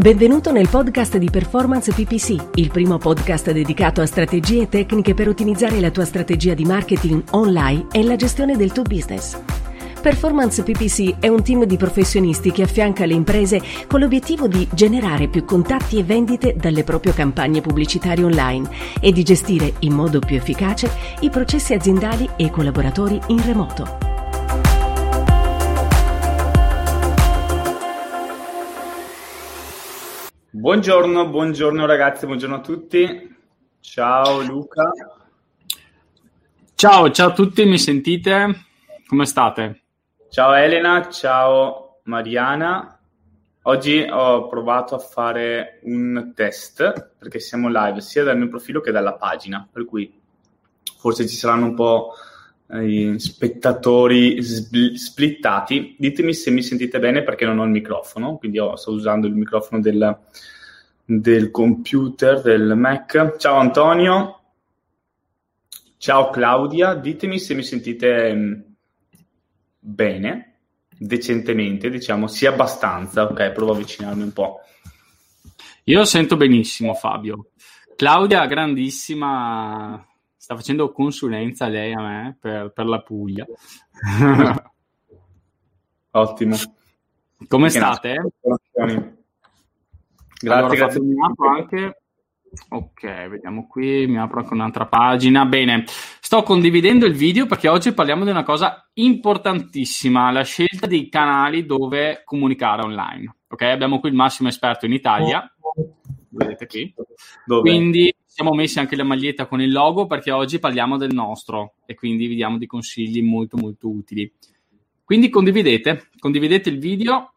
Benvenuto nel podcast di Performance PPC, il primo podcast dedicato a strategie tecniche per ottimizzare la tua strategia di marketing online e la gestione del tuo business. Performance PPC è un team di professionisti che affianca le imprese con l'obiettivo di generare più contatti e vendite dalle proprie campagne pubblicitarie online e di gestire in modo più efficace i processi aziendali e i collaboratori in remoto. Buongiorno, buongiorno ragazzi, buongiorno a tutti. Ciao Luca. Ciao, ciao a tutti, mi sentite? Come state? Ciao Elena, ciao Mariana. Oggi ho provato a fare un test perché siamo live sia dal mio profilo che dalla pagina, per cui forse ci saranno un po' i spettatori sbl- splittati. Ditemi se mi sentite bene perché non ho il microfono, quindi io sto usando il microfono del, del computer, del Mac. Ciao Antonio. Ciao Claudia, ditemi se mi sentite mm, bene, decentemente, diciamo, sì abbastanza. Ok, provo a avvicinarmi un po'. Io sento benissimo Fabio. Claudia, grandissima, sta facendo consulenza lei a me per, per la Puglia. Ottimo. Come che state? Grazie, allora, grazie. Mi apro anche... Ok, vediamo qui, mi apro anche un'altra pagina. Bene, sto condividendo il video perché oggi parliamo di una cosa importantissima, la scelta dei canali dove comunicare online. Ok, abbiamo qui il massimo esperto in Italia, vedete qui. Dove? Quindi siamo messi anche la maglietta con il logo perché oggi parliamo del nostro e quindi vi diamo dei consigli molto molto utili. Quindi condividete, condividete il video.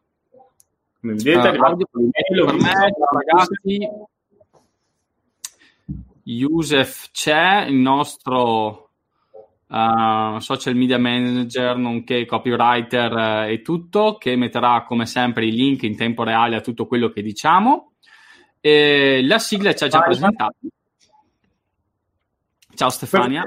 Condividete uh, audio per me, ragazzi. Yusef c'è, il nostro uh, social media manager, nonché copywriter uh, e tutto, che metterà come sempre i link in tempo reale a tutto quello che diciamo. E la sigla ci ha già presentato. Ciao Stefania.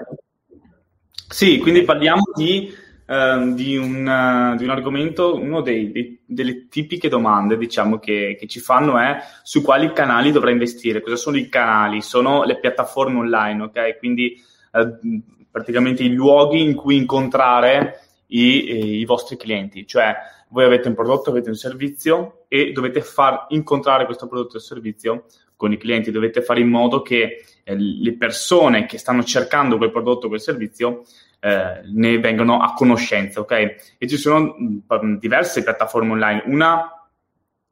Sì, quindi parliamo di, uh, di, un, di un, argomento, dei, delle tipiche domande diciamo, che, che, ci fanno è su quali canali dovrà investire. Cosa sono i canali? Sono le piattaforme online, ok? Quindi uh, praticamente i luoghi in cui incontrare i, i vostri clienti, cioè voi avete un prodotto, avete un servizio e dovete far incontrare questo prodotto e servizio con i clienti, dovete fare in modo che eh, le persone che stanno cercando quel prodotto o quel servizio eh, ne vengano a conoscenza, ok? E ci sono mh, diverse piattaforme online. Una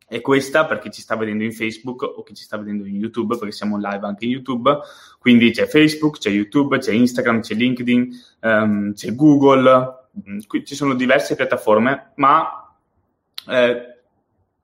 è questa per chi ci sta vedendo in Facebook o chi ci sta vedendo in YouTube, perché siamo live anche in YouTube. Quindi c'è Facebook, c'è YouTube, c'è Instagram, c'è LinkedIn, um, c'è Google. Qui ci sono diverse piattaforme, ma eh,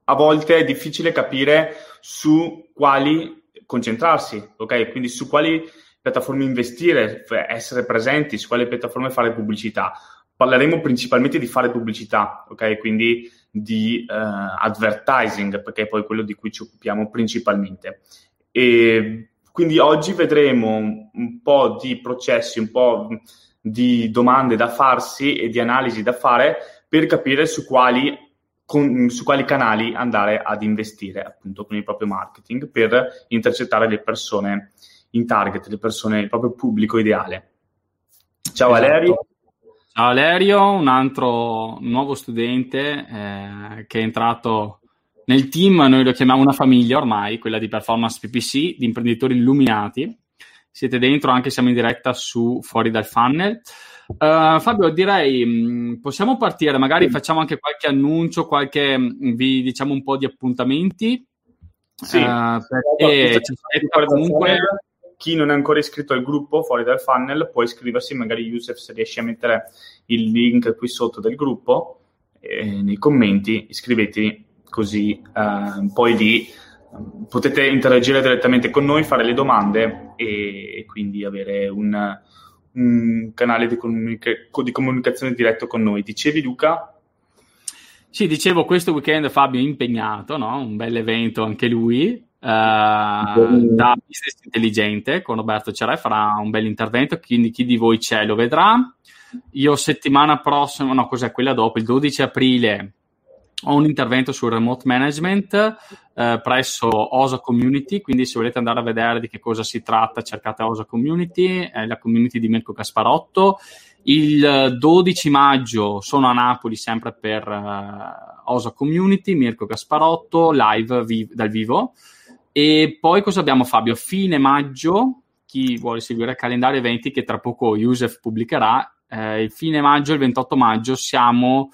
a volte è difficile capire su quali concentrarsi, ok? Quindi su quali piattaforme investire, essere presenti, su quali piattaforme fare pubblicità. Parleremo principalmente di fare pubblicità, ok? Quindi di uh, advertising, perché è poi quello di cui ci occupiamo principalmente. E quindi oggi vedremo un po' di processi, un po' di domande da farsi e di analisi da fare per capire su quali con, su quali canali andare ad investire appunto con il proprio marketing per intercettare le persone in target, le persone, il proprio pubblico ideale. Ciao esatto. Valerio. Ciao Valerio, un altro nuovo studente eh, che è entrato nel team, noi lo chiamiamo una famiglia ormai, quella di Performance PPC, di imprenditori illuminati. Siete dentro, anche siamo in diretta su Fuori dal Funnel. Uh, Fabio, direi mh, mm, possiamo partire, magari sì. facciamo anche qualche annuncio, qualche, mh, mm, vi diciamo un po' di appuntamenti. Sì, uh, perché comunque... Chi non è ancora iscritto al gruppo fuori dal funnel può iscriversi, magari Yusef se riesci a mettere il link qui sotto del gruppo eh, nei commenti, iscrivetevi così uh, poi lì potete interagire direttamente con noi, fare le domande e, e quindi avere un, un canale di, comunica- di comunicazione diretto con noi. Dicevi Luca? Sì, dicevo, questo weekend Fabio è impegnato, no? un bel evento anche lui, Uh, da business intelligente con Roberto Cerai farà un bel intervento quindi chi di voi c'è lo vedrà io settimana prossima no cos'è quella dopo il 12 aprile ho un intervento sul remote management eh, presso OSA Community, quindi se volete andare a vedere di che cosa si tratta cercate OSA Community, è la community di Mirko Gasparotto. Il 12 maggio sono a Napoli sempre per uh, OSA Community, Mirko Gasparotto, live vi- dal vivo. E poi cosa abbiamo Fabio? Fine maggio, chi vuole seguire il calendario eventi che tra poco Yusef pubblicherà, eh, il fine maggio, il 28 maggio, siamo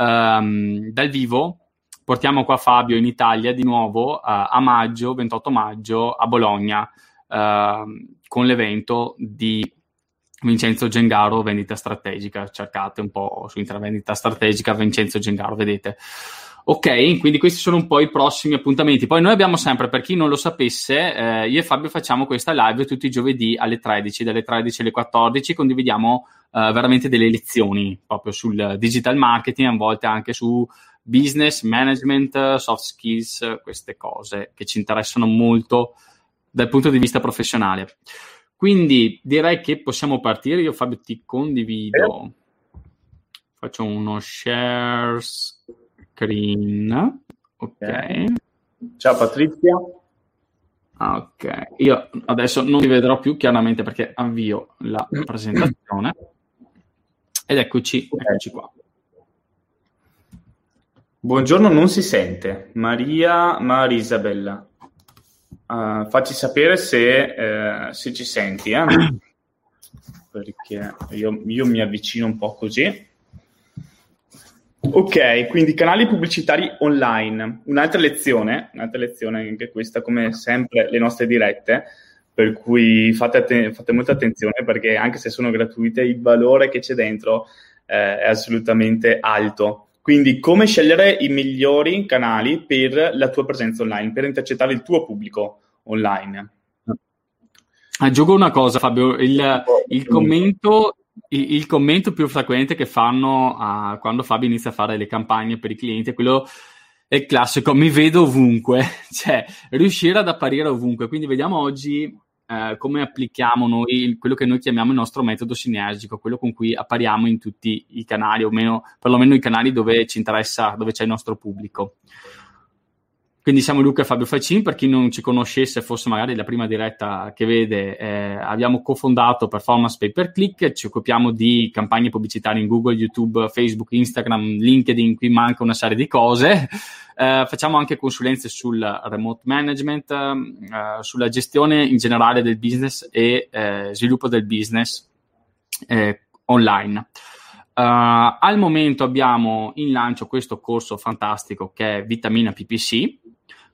um, dal vivo. Portiamo qua Fabio in Italia di nuovo uh, a maggio, 28 maggio, a Bologna, uh, con l'evento di Vincenzo Gengaro, vendita strategica. Cercate un po' su intravendita strategica Vincenzo Gengaro, vedete. Ok, quindi questi sono un po' i prossimi appuntamenti. Poi noi abbiamo sempre, per chi non lo sapesse, eh, io e Fabio facciamo questa live tutti i giovedì alle 13, dalle 13 alle 14, condividiamo eh, veramente delle lezioni proprio sul digital marketing, a volte anche su business, management, soft skills, queste cose che ci interessano molto dal punto di vista professionale. Quindi direi che possiamo partire. Io Fabio ti condivido. Faccio uno share screen. Ok. Ciao Patrizia. Ok, io adesso non vi vedrò più chiaramente perché avvio la presentazione. Ed eccoci, eccoci qua. Buongiorno, non si sente. Maria Marisabella. Uh, facci sapere se, uh, se ci senti, eh? perché io, io mi avvicino un po' così. Ok, quindi canali pubblicitari online. Un'altra lezione, un'altra lezione anche questa, come sempre, le nostre dirette, per cui fate, atten- fate molta attenzione perché anche se sono gratuite, il valore che c'è dentro eh, è assolutamente alto. Quindi come scegliere i migliori canali per la tua presenza online, per intercettare il tuo pubblico online. Aggiungo una cosa, Fabio, il, il commento il, commento più frequente che fanno uh, quando Fabio inizia a fare le campagne per i clienti è quello è il classico mi vedo ovunque, cioè riuscire ad apparire ovunque. Quindi vediamo oggi uh, come applichiamo noi quello che noi chiamiamo il nostro metodo sinergico, quello con cui appariamo in tutti i canali, o meno, perlomeno i canali dove ci interessa, dove c'è il nostro pubblico. Quindi siamo Luca e Fabio Facin, per chi non ci conoscesse, fosse magari la prima diretta che vede, eh, abbiamo cofondato Performance Pay Per Click, ci occupiamo di campagne pubblicitarie in Google, YouTube, Facebook, Instagram, LinkedIn, qui manca una serie di cose. Eh, facciamo anche consulenze sul remote management, eh, sulla gestione in generale del business e eh, sviluppo del business eh, online. Uh, al momento abbiamo in lancio questo corso fantastico che è Vitamina PPC,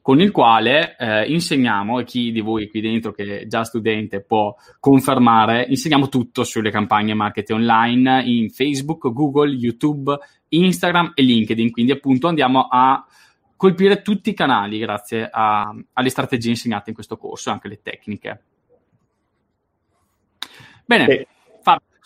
con il quale eh, insegniamo, e chi di voi qui dentro che è già studente può confermare, insegniamo tutto sulle campagne marketing online in Facebook, Google, YouTube, Instagram e LinkedIn. Quindi appunto andiamo a colpire tutti i canali grazie a, alle strategie insegnate in questo corso e anche le tecniche. Bene. Eh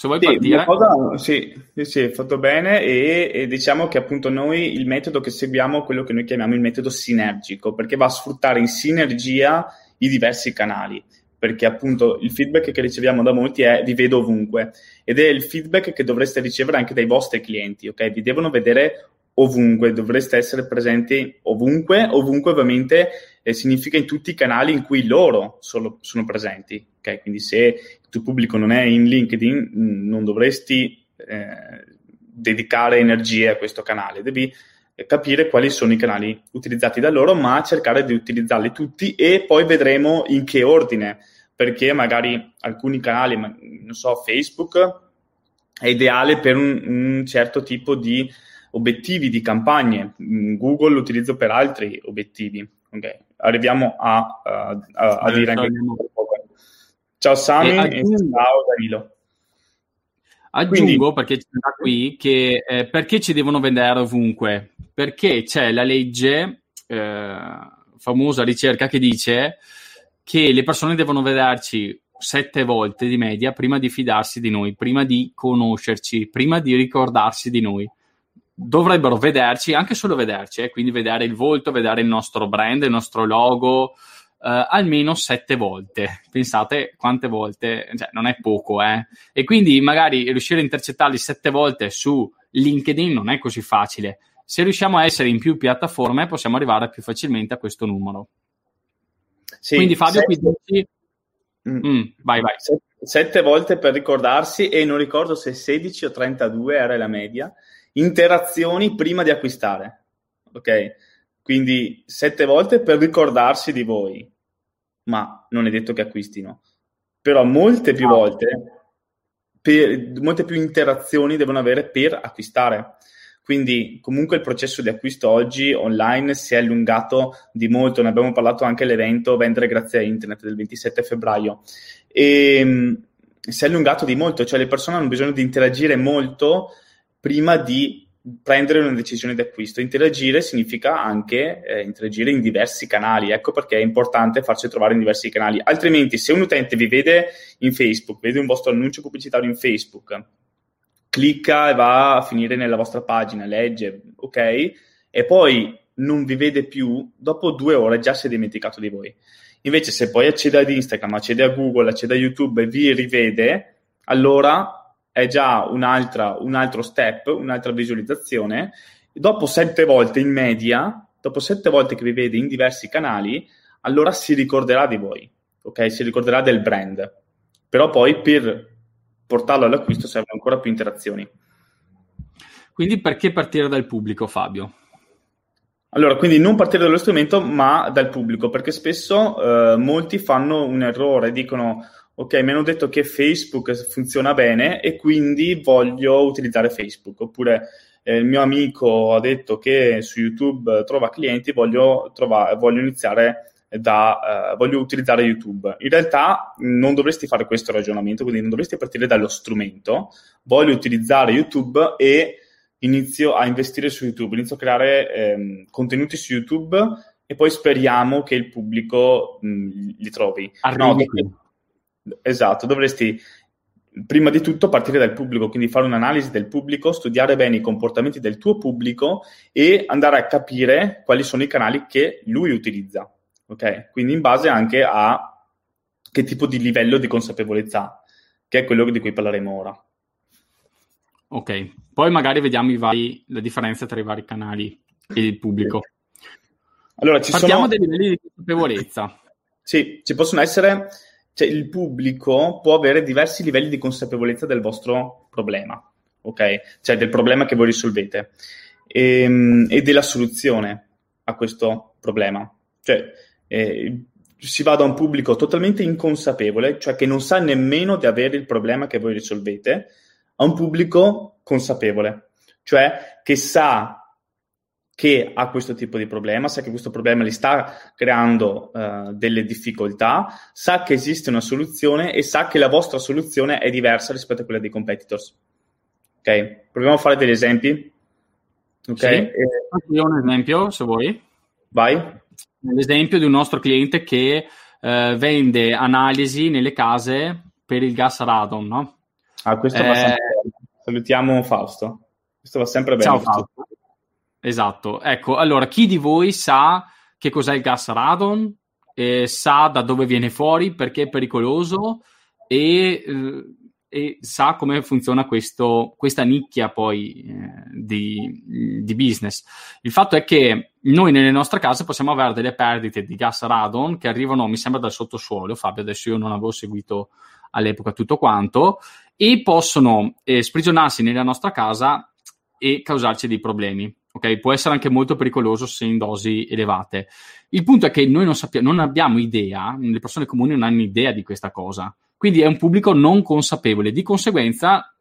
se vuoi sì, partire. Cosa, sì, sì, hai fatto bene e, e, diciamo che appunto noi il metodo che seguiamo è quello che noi chiamiamo il metodo sinergico, perché va a sfruttare in sinergia i diversi canali, perché appunto il feedback che riceviamo da molti è vi vedo ovunque ed è il feedback che dovreste ricevere anche dai vostri clienti, ok? Vi devono vedere ovunque, dovreste essere presenti ovunque, ovunque ovviamente eh, significa in tutti i canali in cui loro sono, sono presenti, ok? Quindi se il tuo pubblico non è in LinkedIn, mm, non dovresti eh, dedicare energie a questo canale, devi eh, capire quali sono i canali utilizzati da loro, ma cercare di utilizzarli tutti e poi vedremo in che ordine, perché magari alcuni canali, non so, Facebook è ideale per un, un certo tipo di obiettivi di campagne. Mm, Google lo utilizzo per altri obiettivi. Okay. Arriviamo a, a, a, a dire anche Ciao Sami e, ciao Danilo. Aggiungo Quindi, perché c'è da qui che eh, perché ci devono vendere ovunque? Perché c'è la legge, eh, famosa ricerca che dice che le persone devono vederci sette volte di media prima di fidarsi di noi, prima di conoscerci, prima di ricordarsi di noi dovrebbero vederci, anche solo vederci, eh, quindi vedere il volto, vedere il nostro brand, il nostro logo, eh, almeno sette volte. Pensate quante volte, cioè, non è poco, eh. E quindi magari riuscire a intercettarli sette volte su LinkedIn non è così facile. Se riusciamo a essere in più piattaforme, possiamo arrivare più facilmente a questo numero. Sì, Quindi Fabio, sette... qui dici... Mm. Mm, vai, vai. Sette, sette volte per ricordarsi e non ricordo se 16 o 32 era la media, interazioni prima di acquistare. Ok? Quindi sette volte per ricordarsi di voi, ma non è detto che acquistino. Però molte più volte, per, molte più interazioni devono avere per acquistare. Quindi comunque il processo di acquisto oggi online si è allungato di molto, ne abbiamo parlato anche all'evento Vendere grazie a Internet del 27 febbraio. E, ehm, si è allungato di molto, cioè le persone hanno bisogno di interagire molto prima di prendere una decisione di acquisto. Interagire significa anche eh, interagire in diversi canali, ecco perché è importante farci trovare in diversi canali. Altrimenti, se un utente vi vede in Facebook, vede un vostro annuncio pubblicitario in Facebook, clicca e va a finire nella vostra pagina, legge, ok, e poi non vi vede più, dopo due ore già si è dimenticato di voi. Invece, se poi accede ad Instagram, accede a Google, accede a YouTube e vi rivede, allora è già un altro step, un'altra visualizzazione. Dopo sette volte in media, dopo sette volte che vi vede in diversi canali, allora si ricorderà di voi, ok? Si ricorderà del brand. Però poi per portarlo all'acquisto servono ancora più interazioni. Quindi perché partire dal pubblico, Fabio? Allora, quindi non partire dallo strumento, ma dal pubblico, perché spesso eh, molti fanno un errore, dicono ok, mi hanno detto che Facebook funziona bene e quindi voglio utilizzare Facebook, oppure eh, il mio amico ha detto che su YouTube trova clienti, voglio, trova, voglio iniziare da, uh, voglio utilizzare YouTube. In realtà non dovresti fare questo ragionamento, quindi non dovresti partire dallo strumento, voglio utilizzare YouTube e inizio a investire su YouTube, inizio a creare ehm, contenuti su YouTube e poi speriamo che il pubblico mh, li trovi. Arrivi no, Esatto, dovresti prima di tutto partire dal pubblico, quindi fare un'analisi del pubblico, studiare bene i comportamenti del tuo pubblico e andare a capire quali sono i canali che lui utilizza. Ok? Quindi in base anche a che tipo di livello di consapevolezza, che è quello di cui parleremo ora. Ok, poi magari vediamo vari, la differenza tra i vari canali e il pubblico. Allora, ci Partiamo sono... dei livelli di consapevolezza. Sì, ci possono essere cioè il pubblico può avere diversi livelli di consapevolezza del vostro problema, ok? Cioè del problema che voi risolvete e, ehm, e della soluzione a questo problema. Cioè eh, si va da un pubblico totalmente inconsapevole, cioè che non sa nemmeno di avere il problema che voi risolvete, a un pubblico consapevole, cioè che sa che ha questo tipo di problema, sa che questo problema gli sta creando uh, delle difficoltà, sa che esiste una soluzione e sa che la vostra soluzione è diversa rispetto a quella dei competitors. Ok, proviamo a fare degli esempi. Ok, sì. io un esempio se vuoi. Vai. L'esempio di un nostro cliente che eh, vende analisi nelle case per il gas radon, no? Ah, questo eh, va sempre. Salutiamo Fausto. Questo va sempre bene. Ciao Fausto. Esatto, ecco, allora chi di voi sa che cos'è il gas radon, eh, sa da dove viene fuori, perché è pericoloso e, eh, e sa come funziona questo, questa nicchia poi eh, di, di, business. Il fatto è che noi nelle nostre case possiamo avere delle perdite di gas radon che arrivano, mi sembra, dal sottosuolo. Fabio, adesso io non avevo seguito all'epoca tutto quanto, e possono eh, sprigionarsi nella nostra casa e causarci dei problemi ok? Può essere anche molto pericoloso se in dosi elevate. Il punto è che noi non, sappiamo, non abbiamo idea, le persone comuni non hanno idea di questa cosa. Quindi è un pubblico non consapevole. Di conseguenza,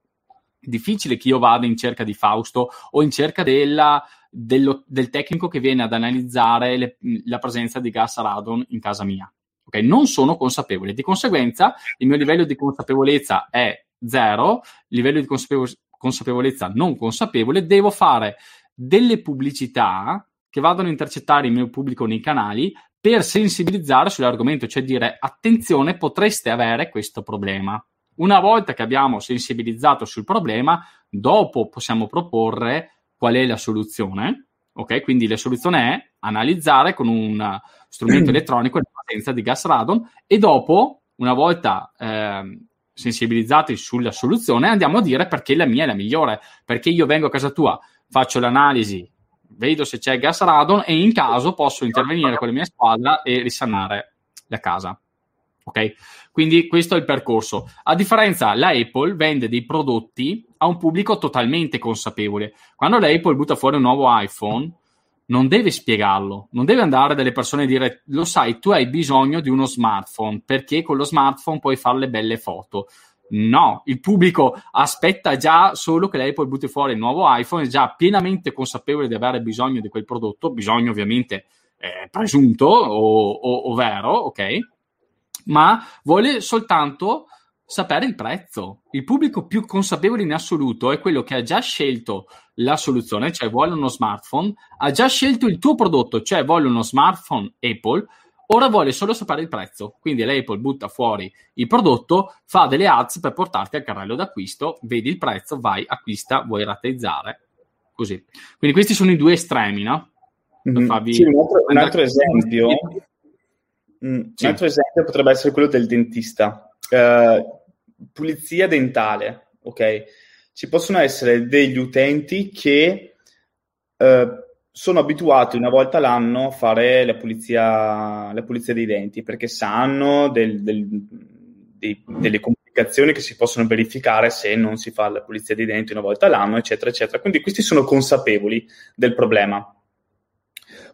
difficile che io vada in cerca di Fausto o in cerca della, dello, del tecnico che viene ad analizzare le, la presenza di gas radon in casa mia. Okay? Non sono consapevole. Di conseguenza, il mio livello di consapevolezza è zero, livello di consapevolezza non consapevole, devo fare delle pubblicità che vadano a intercettare il mio pubblico nei canali per sensibilizzare sull'argomento, cioè dire attenzione, potreste avere questo problema. Una volta che abbiamo sensibilizzato sul problema, dopo possiamo proporre qual è la soluzione. Ok, quindi la soluzione è analizzare con un strumento elettronico la presenza di gas radon e dopo, una volta eh, sensibilizzati sulla soluzione, andiamo a dire perché la mia è la migliore, perché io vengo a casa tua, faccio l'analisi vedo se c'è gas radon e in caso posso intervenire con la mia squadra e risanare la casa. Ok? Quindi questo è il percorso. A differenza, la Apple vende dei prodotti a un pubblico totalmente consapevole. Quando la Apple butta fuori un nuovo iPhone, non deve spiegarlo, non deve andare dalle persone e dire lo sai, tu hai bisogno di uno smartphone perché con lo smartphone puoi fare le belle foto. No, il pubblico aspetta già solo che l'Apple butti fuori il nuovo iPhone, è già pienamente consapevole di avere bisogno di quel prodotto, bisogno ovviamente eh, presunto o, o, o vero, ok? Ma vuole soltanto sapere il prezzo. Il pubblico più consapevole in assoluto è quello che ha già scelto la soluzione, cioè vuole uno smartphone, ha già scelto il tuo prodotto, cioè vuole uno smartphone Apple, ora vuole solo sapere il prezzo. Quindi l'Apple butta fuori il prodotto, fa delle ads per portarti al carrello d'acquisto, vedi il prezzo, vai, acquista, vuoi rateizzare. Così. Quindi questi sono i due estremi, no? Mm-hmm. Sì, un altro, un altro esempio. Mm, sì. Un altro esempio potrebbe essere quello del dentista. Uh, pulizia dentale, ok? Ci possono essere degli utenti che uh, sono abituati una volta l'anno a fare la pulizia, la pulizia dei denti perché sanno del, del, dei, delle complicazioni che si possono verificare se non si fa la pulizia dei denti una volta l'anno, eccetera, eccetera. Quindi questi sono consapevoli del problema.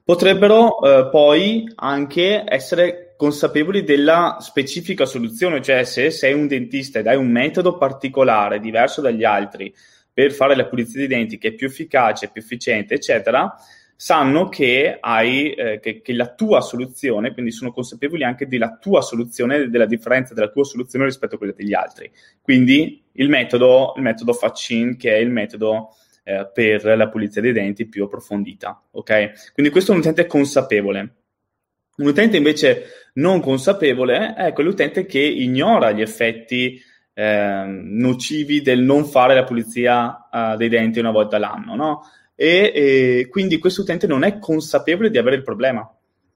Potrebbero eh, poi anche essere consapevoli della specifica soluzione, cioè se sei un dentista ed hai un metodo particolare, diverso dagli altri, per fare la pulizia dei denti che è più efficace, più efficiente, eccetera, sanno che hai eh, che, che, la tua soluzione, quindi sono consapevoli anche della tua soluzione, della differenza della tua soluzione rispetto a quella degli altri. Quindi il metodo, il metodo Facin, che è il metodo eh, per la pulizia dei denti più approfondita. Ok? Quindi questo è un utente consapevole. Un utente invece non consapevole è quell'utente che ignora gli effetti nocivi del non fare la pulizia uh, dei denti una volta all'anno, no? E, e quindi questo utente non è consapevole di avere il problema.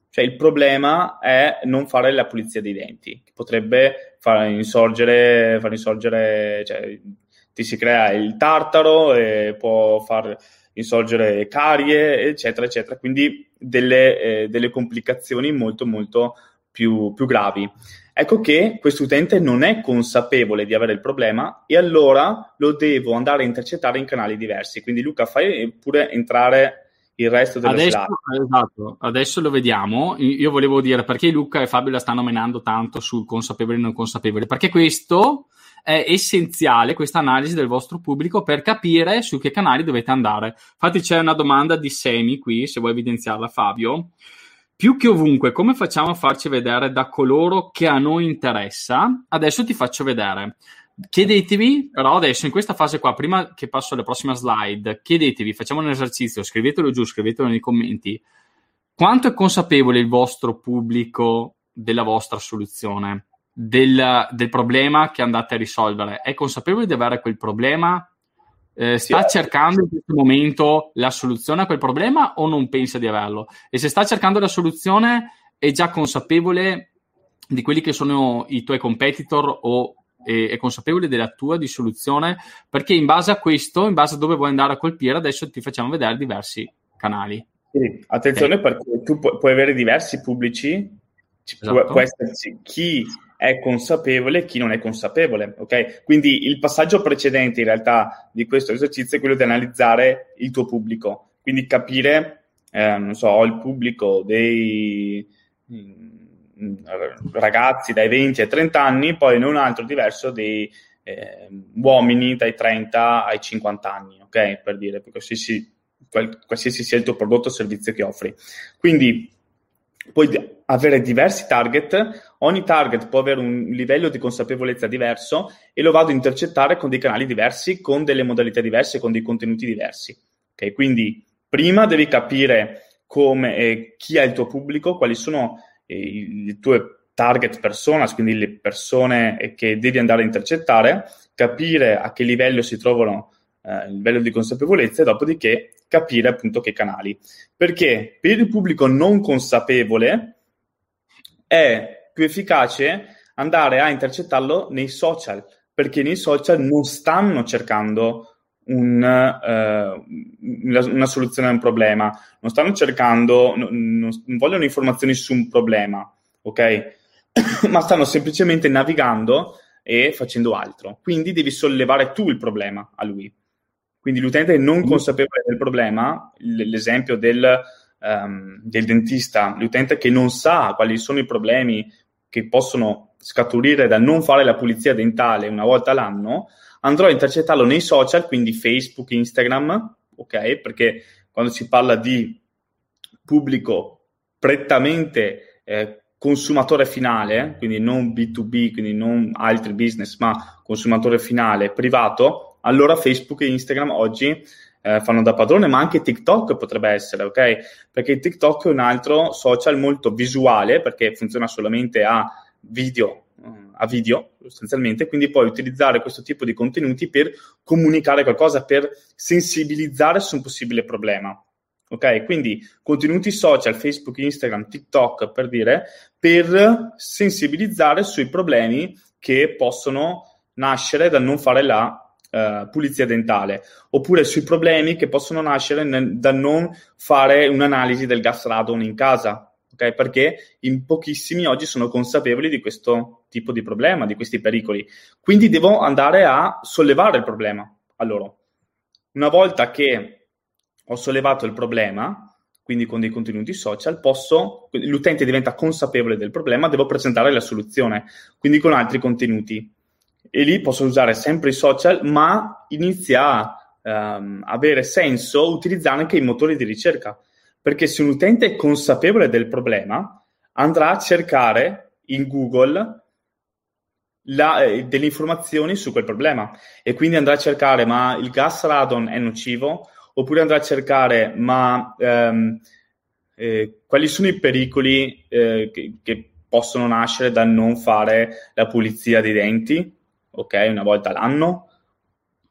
Cioè il problema è non fare la pulizia dei denti, che potrebbe far insorgere, far insorgere cioè, ti si crea il tartaro e può far insorgere carie, eccetera, eccetera. Quindi delle, eh, delle complicazioni molto, molto più, più gravi. Ecco che questo utente non è consapevole di avere il problema e allora lo devo andare a intercettare in canali diversi. Quindi Luca, fai pure entrare il resto delle adesso, slide. Esatto, adesso lo vediamo. Io volevo dire perché Luca e Fabio la stanno menando tanto sul consapevole e non consapevole, perché questo è essenziale, questa analisi del vostro pubblico per capire su che canali dovete andare. Infatti c'è una domanda di Semi qui, se vuoi evidenziarla Fabio più che ovunque, come facciamo a farci vedere da coloro che a noi interessa? Adesso ti faccio vedere. Chiedetevi, però adesso in questa fase qua, prima che passo alla prossima slide, chiedetevi, facciamo un esercizio, scrivetelo giù, scrivetelo nei commenti, quanto è consapevole il vostro pubblico della vostra soluzione, del, del problema che andate a risolvere? È consapevole di avere quel problema eh, sta sì, cercando in questo momento la soluzione a quel problema o non pensa di averlo? E se sta cercando la soluzione, è già consapevole di quelli che sono i tuoi competitor o è, è consapevole della tua di soluzione? Perché in base a questo, in base a dove vuoi andare a colpire, adesso ti facciamo vedere diversi canali. Sì, attenzione okay. perché tu pu- puoi avere diversi pubblici, esatto. può, può esserci chi è consapevole e chi non è consapevole. Ok? Quindi il passaggio precedente in realtà di questo esercizio è quello di analizzare il tuo pubblico, quindi capire, eh, non so, ho il pubblico dei mm, ragazzi dai 20 ai 30 anni, poi ne un altro diverso dei eh, uomini dai 30 ai 50 anni, ok? Per dire, qualsiasi, qualsiasi sia il tuo prodotto o servizio che offri. Quindi puoi avere diversi target, ogni target può avere un livello di consapevolezza diverso e lo vado a intercettare con dei canali diversi, con delle modalità diverse, con dei contenuti diversi. Okay? Quindi prima devi capire come, eh, chi è il tuo pubblico, quali sono eh, i tuoi target personas, quindi le persone eh, che devi andare a intercettare, capire a che livello si trovano eh, il livello di consapevolezza e dopodiché capire appunto che canali. Perché per il pubblico non consapevole è più efficace andare a intercettarlo nei social, perché nei social non stanno cercando un, uh, una soluzione a un problema, non stanno cercando, non, non vogliono informazioni su un problema, ok? Ma stanno semplicemente navigando e facendo altro. Quindi devi sollevare tu il problema a lui. Quindi l'utente non consapevole del problema, l'esempio del, um, del dentista, l'utente che non sa quali sono i problemi che possono scaturire dal non fare la pulizia dentale una volta all'anno, andrò a intercettarlo nei social, quindi Facebook, Instagram, ok? Perché quando si parla di pubblico prettamente eh, consumatore finale, quindi non B2B, quindi non altri business, ma consumatore finale privato, allora Facebook e Instagram oggi eh, fanno da padrone, ma anche TikTok potrebbe essere, ok? Perché TikTok è un altro social molto visuale, perché funziona solamente a video, a video sostanzialmente, quindi puoi utilizzare questo tipo di contenuti per comunicare qualcosa, per sensibilizzare su un possibile problema. Ok, quindi contenuti social, Facebook, Instagram, TikTok per dire, per sensibilizzare sui problemi che possono nascere dal non fare la Uh, pulizia dentale, oppure sui problemi che possono nascere nel, da non fare un'analisi del gas radon in casa, ok? Perché in pochissimi oggi sono consapevoli di questo tipo di problema, di questi pericoli. Quindi devo andare a sollevare il problema a loro. Una volta che ho sollevato il problema, quindi con dei contenuti social, posso, l'utente diventa consapevole del problema, devo presentare la soluzione, quindi con altri contenuti. E lì posso usare sempre i social, ma inizia a um, avere senso utilizzare anche i motori di ricerca. Perché se un utente è consapevole del problema, andrà a cercare in Google la, eh, delle informazioni su quel problema. E quindi andrà a cercare ma il gas radon è nocivo? Oppure andrà a cercare ma ehm, eh, quali sono i pericoli eh, che, che, possono nascere dal non fare la pulizia dei denti, ok, una volta all'anno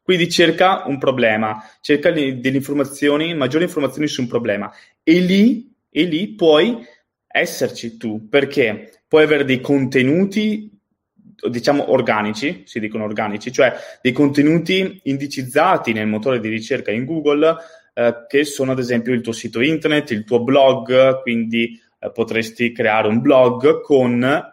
quindi cerca un problema, cerca delle informazioni, maggiori informazioni su un problema. E lì, e lì puoi esserci tu, perché puoi avere dei contenuti diciamo organici, si dicono organici, cioè dei contenuti indicizzati nel motore di ricerca in Google eh, che sono ad esempio il tuo sito internet, il tuo blog, quindi eh, potresti creare un blog con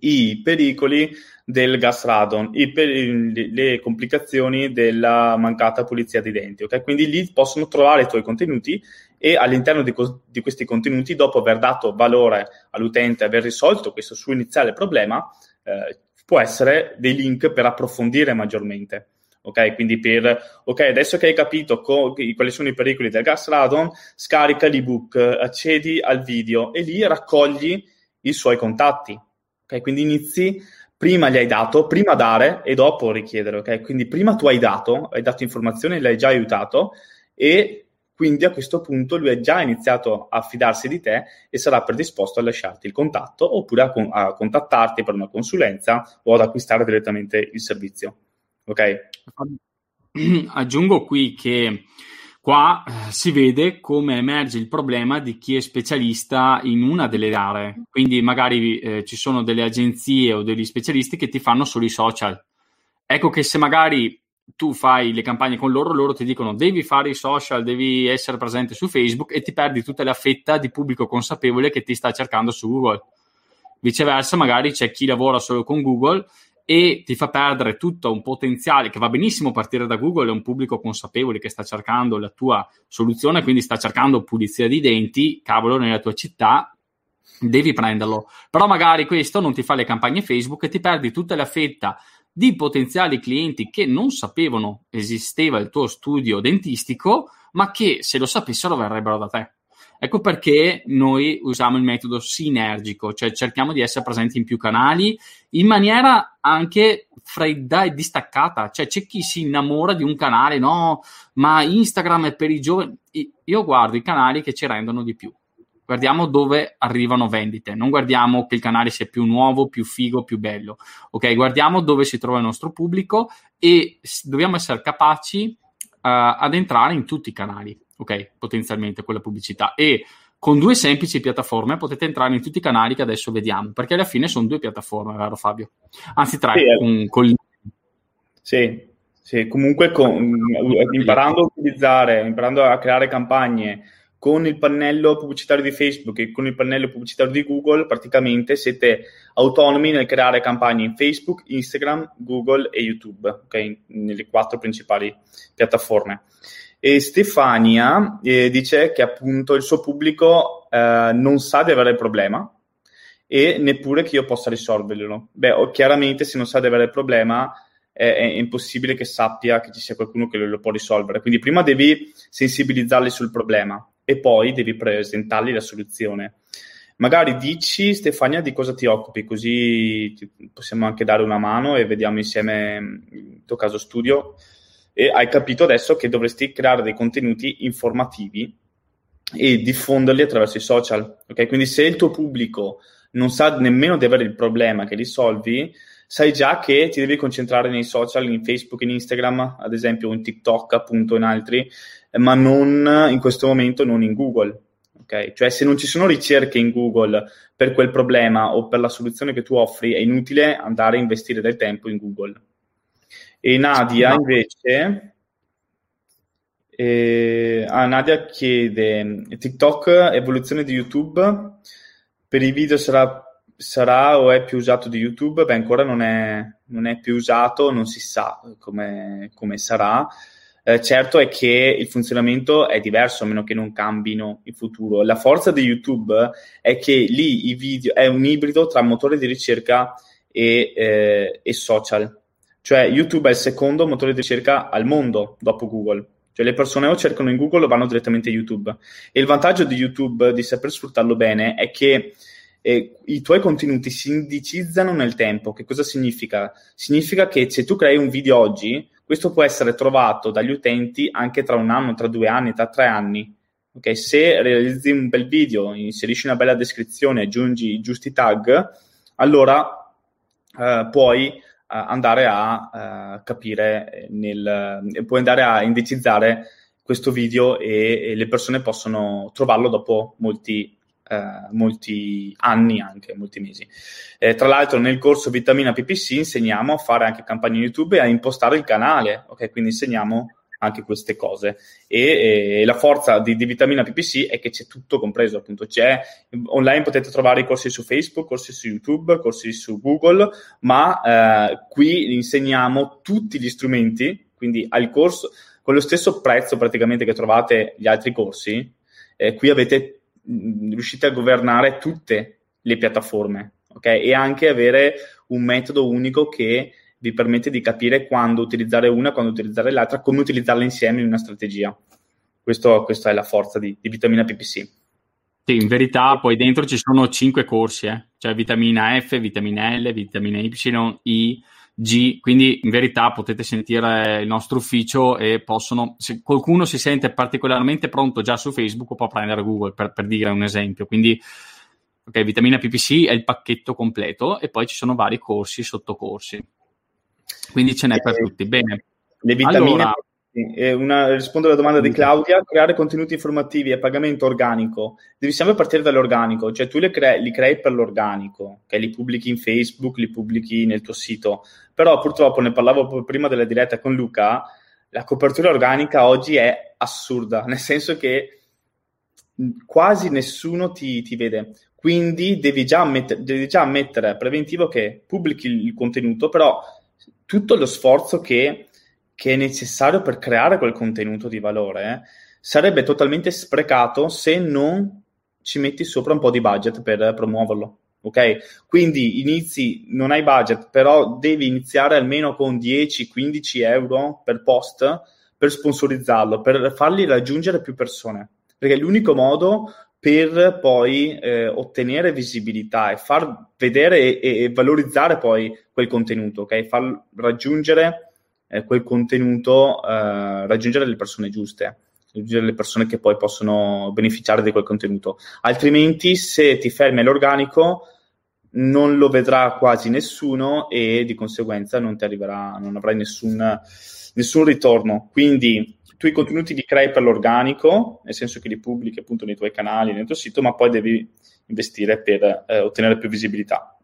i pericoli del gas radon, i per- le complicazioni della mancata pulizia dei denti. Okay? Quindi lì possono trovare i tuoi contenuti e all'interno di, co- di, questi contenuti, dopo aver dato valore all'utente, aver risolto questo suo iniziale problema, eh, può essere dei link per approfondire maggiormente. Ok, quindi per ok, adesso che hai capito co- quali sono i pericoli del gas radon, scarica l'ebook, accedi al video e lì raccogli i suoi contatti. Ok, quindi inizi prima gli hai dato, prima dare e dopo richiedere, ok? Quindi prima tu hai dato, hai dato informazioni, l'hai già aiutato e quindi a questo punto lui ha già iniziato a fidarsi di te e sarà predisposto a lasciarti il contatto oppure a, con- a contattarti per una consulenza o ad acquistare direttamente il servizio. Ok? Aggiungo qui che Qua eh, si vede come emerge il problema di chi è specialista in una delle aree. Quindi magari eh, ci sono delle agenzie o degli specialisti che ti fanno solo i social. Ecco che se magari tu fai le campagne con loro, loro ti dicono devi fare i social, devi essere presente su Facebook e ti perdi tutta la fetta di pubblico consapevole che ti sta cercando su Google. Viceversa, magari c'è chi lavora solo con Google e ti fa perdere tutto un potenziale che va benissimo partire da Google, è un pubblico consapevole che sta cercando la tua soluzione, quindi sta cercando pulizia di denti, cavolo, nella tua città, devi prenderlo. Però magari questo non ti fa le campagne Facebook e ti perdi tutta la fetta di potenziali clienti che non sapevano esisteva il tuo studio dentistico, ma che se lo sapessero verrebbero da te. Ecco perché noi usiamo il metodo sinergico, cioè cerchiamo di essere presenti in più canali in maniera anche fredda e distaccata. Cioè c'è chi si innamora di un canale, no, ma Instagram è per i giovani. Io guardo i canali che ci rendono di più. Guardiamo dove arrivano vendite, non guardiamo che il canale sia più nuovo, più figo, più bello. Ok, guardiamo dove si trova il nostro pubblico e dobbiamo essere capaci uh, ad entrare in tutti i canali ok? Potenzialmente quella pubblicità. E con due semplici piattaforme potete entrare in tutti i canali che adesso vediamo, perché alla fine sono due piattaforme, vero Fabio? Anzi tre, sì, un, con... sì, Sì, comunque con, imparando a utilizzare, imparando a creare campagne con il pannello pubblicitario di Facebook e con il pannello pubblicitario di Google, praticamente siete autonomi nel creare campagne in Facebook, Instagram, Google e YouTube, okay? nelle quattro principali piattaforme. E Stefania eh, dice che appunto il suo pubblico eh, non sa di avere il problema e neppure che io possa risolverlo. Beh, chiaramente se non sa di avere il problema è, è, impossibile che sappia che ci sia qualcuno che lo può risolvere. Quindi prima devi sensibilizzarli sul problema e poi devi presentargli la soluzione. Magari dici, Stefania, di cosa ti occupi, così possiamo anche dare una mano e vediamo insieme il tuo caso studio. E hai capito adesso che dovresti creare dei contenuti informativi e diffonderli attraverso i social. Okay? Quindi se il tuo pubblico non sa nemmeno di avere il problema che risolvi, sai già che ti devi concentrare nei social, in Facebook, in Instagram, ad esempio, in TikTok, appunto, in altri, ma non in questo momento non in Google. Okay? Cioè, se non ci sono ricerche in Google per quel problema o per la soluzione che tu offri, è inutile andare a investire del tempo in Google. E Nadia, invece, eh, ah, Nadia chiede TikTok, evoluzione di YouTube, per i video sarà sarà o è più usato di YouTube? Beh, ancora non è, non è più usato, non si sa come, come sarà. Eh, certo è che il funzionamento è diverso a meno che non cambino in futuro. La forza di YouTube è che lì i video è un ibrido tra motore di ricerca e, eh, e social. Cioè YouTube è il secondo motore di ricerca al mondo dopo Google. Cioè le persone o cercano in Google o vanno direttamente a YouTube. E il vantaggio di YouTube, di saper sfruttarlo bene, è che eh, i tuoi contenuti si indicizzano nel tempo. Che cosa significa? Significa che se tu crei un video oggi, questo può essere trovato dagli utenti anche tra un anno, tra due anni, tra tre anni. Okay? Se realizzi un bel video, inserisci una bella descrizione, aggiungi i giusti tag, allora eh, puoi andare a uh, capire, nel, eh, puoi andare a indicizzare questo video e, e le persone possono trovarlo dopo molti eh, molti anni, anche molti mesi. Eh, tra l'altro, nel corso Vitamina PPC insegniamo a fare anche campagne YouTube e a impostare il canale, ok? Quindi insegniamo anche queste cose. E, e la forza di, di, Vitamina PPC è che c'è tutto compreso, appunto. C'è online potete trovare i corsi su Facebook, corsi su YouTube, corsi su Google, ma eh, qui insegniamo tutti gli strumenti, quindi al corso con lo stesso prezzo praticamente che trovate gli altri corsi. Eh, qui avete riuscite a governare tutte le piattaforme, ok? E anche avere un metodo unico che vi permette di capire quando utilizzare una, quando utilizzare l'altra, come utilizzarle insieme in una strategia. Questo, questa è la forza di, di vitamina PPC. Sì, in verità poi dentro ci sono cinque corsi, eh? cioè vitamina F, vitamina L, vitamina Y, I, G, quindi in verità potete sentire il nostro ufficio e possono, se qualcuno si sente particolarmente pronto già su Facebook può prendere Google per, per dire un esempio, quindi ok, vitamina PPC è il pacchetto completo e poi ci sono vari corsi e sottocorsi, quindi ce n'è per tutti, bene. Le vitamine allora, una, rispondo alla domanda di Claudia, creare contenuti informativi a pagamento organico. Devi sempre partire dall'organico, cioè tu cre- li crei per l'organico, che li pubblichi in Facebook, li pubblichi nel tuo sito. Però purtroppo, ne parlavo prima della diretta con Luca, la copertura organica oggi è assurda, nel senso che quasi nessuno ti, ti vede. Quindi devi già, met- devi già mettere preventivo che pubblichi il contenuto, però tutto lo sforzo che che è necessario per creare quel contenuto di valore eh, sarebbe totalmente sprecato se non ci metti sopra un po' di budget per promuoverlo. Ok? Quindi inizi, non hai budget, però devi iniziare almeno con 10-15 euro per post per sponsorizzarlo, per fargli raggiungere più persone. Perché l'unico modo per poi eh, ottenere visibilità e far vedere e, e, valorizzare poi quel contenuto, ok? Far raggiungere eh, quel contenuto eh, raggiungere le persone giuste, raggiungere le persone che poi possono beneficiare di quel contenuto. Altrimenti, se ti fermi all'organico, non lo vedrà quasi nessuno e di conseguenza non ti arriverà, non avrai nessun, nessun ritorno. Quindi i contenuti li crei per l'organico, nel senso che li pubblichi appunto nei tuoi canali, nel tuo sito, ma poi devi investire per eh, ottenere più visibilità.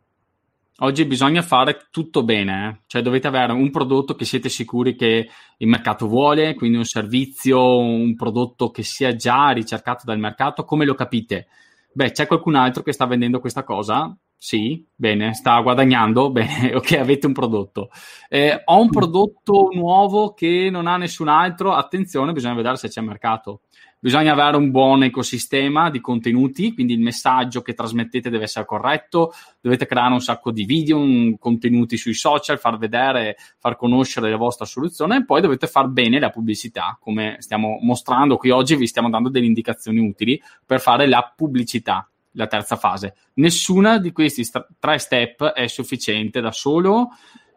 Oggi bisogna fare tutto bene, eh? cioè dovete avere un prodotto che siete sicuri che il mercato vuole, quindi un servizio, un prodotto che sia già ricercato dal mercato. Come lo capite? Beh, c'è qualcun altro che sta vendendo questa cosa? Sì, bene, sta guadagnando, bene, ok, avete un prodotto. Eh, ho un prodotto nuovo che non ha nessun altro, attenzione, bisogna vedere se c'è mercato. Bisogna avere un buon ecosistema di contenuti, quindi il messaggio che trasmettete deve essere corretto, dovete creare un sacco di video, un, contenuti sui social, far vedere, far conoscere la vostra soluzione e poi dovete far bene la pubblicità, come stiamo mostrando qui oggi, vi stiamo dando delle indicazioni utili per fare la pubblicità la terza fase. Nessuna di questi st- tre step è sufficiente da solo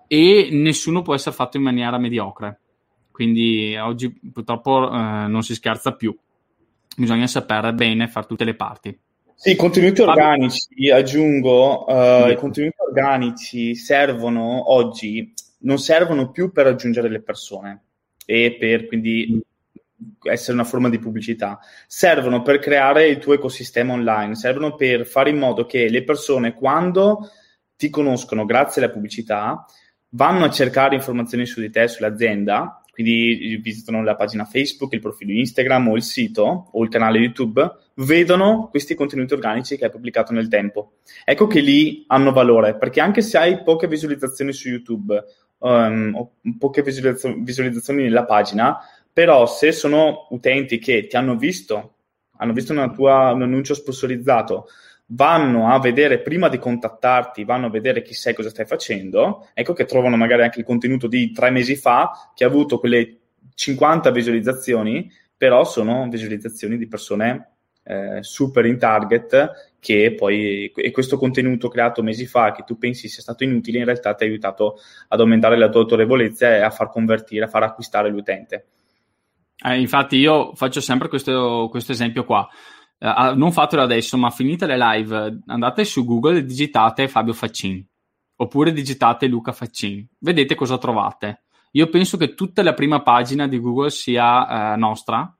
e nessuno può essere fatto in maniera mediocre. Quindi oggi purtroppo eh, non si scherza più. Bisogna sapere bene fare tutte le parti. Sì, contenuti organici, aggiungo, uh, i contenuti organici servono oggi, non servono più per raggiungere le persone e per quindi essere una forma di pubblicità, servono per creare il tuo ecosistema online, servono per fare in modo che le persone quando ti conoscono grazie alla pubblicità vanno a cercare informazioni su di te, sull'azienda, quindi visitano la pagina Facebook, il profilo Instagram o il sito o il canale YouTube, vedono questi contenuti organici che hai pubblicato nel tempo. Ecco che lì hanno valore, perché anche se hai poche visualizzazioni su YouTube um, o poche visualizzazioni nella pagina, però se sono utenti che ti hanno visto, hanno visto tua, un annuncio sponsorizzato, vanno a vedere prima di contattarti, vanno a vedere chi sei, cosa stai facendo, ecco che trovano magari anche il contenuto di tre mesi fa che ha avuto quelle 50 visualizzazioni, però sono visualizzazioni di persone eh, super in target che poi e questo contenuto creato mesi fa che tu pensi sia stato inutile in realtà ti ha aiutato ad aumentare la tua autorevolezza e a far convertire, a far acquistare l'utente. Eh, infatti io faccio sempre questo, questo esempio qua. Eh, non fatelo adesso, ma finite le live, andate su Google e digitate Fabio Faccin oppure digitate Luca Faccin. Vedete cosa trovate. Io penso che tutta la prima pagina di Google sia eh, nostra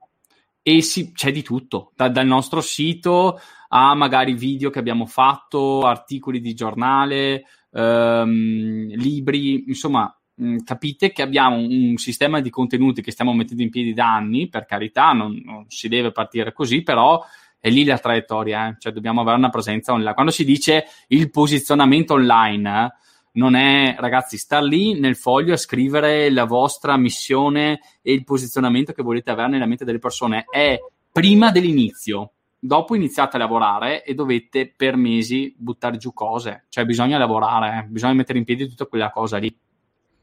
e si, c'è di tutto, da, dal nostro sito a magari video che abbiamo fatto, articoli di giornale, ehm, libri, insomma Mm, capite che abbiamo un, sistema di contenuti che stiamo mettendo in piedi da anni, per carità, non, non si deve partire così, però è lì la traiettoria, eh? cioè dobbiamo avere una presenza online. Quando si dice il posizionamento online, non è, ragazzi, star lì nel foglio a scrivere la vostra missione e il posizionamento che volete avere nella mente delle persone, è prima dell'inizio. Dopo iniziate a lavorare e dovete per mesi buttare giù cose, cioè bisogna lavorare, eh? bisogna mettere in piedi tutta quella cosa lì.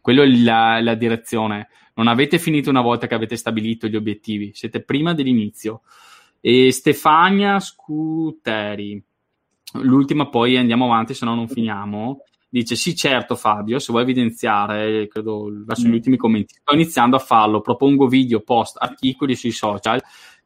Quello è la, la direzione. Non avete finito una volta che avete stabilito gli obiettivi, siete prima dell'inizio. E Stefania Scuteri, l'ultima poi andiamo avanti, se no non finiamo. Dice: Sì, certo, Fabio, se vuoi evidenziare, credo verso mm. gli ultimi commenti, sto iniziando a farlo. Propongo video, post, articoli sui social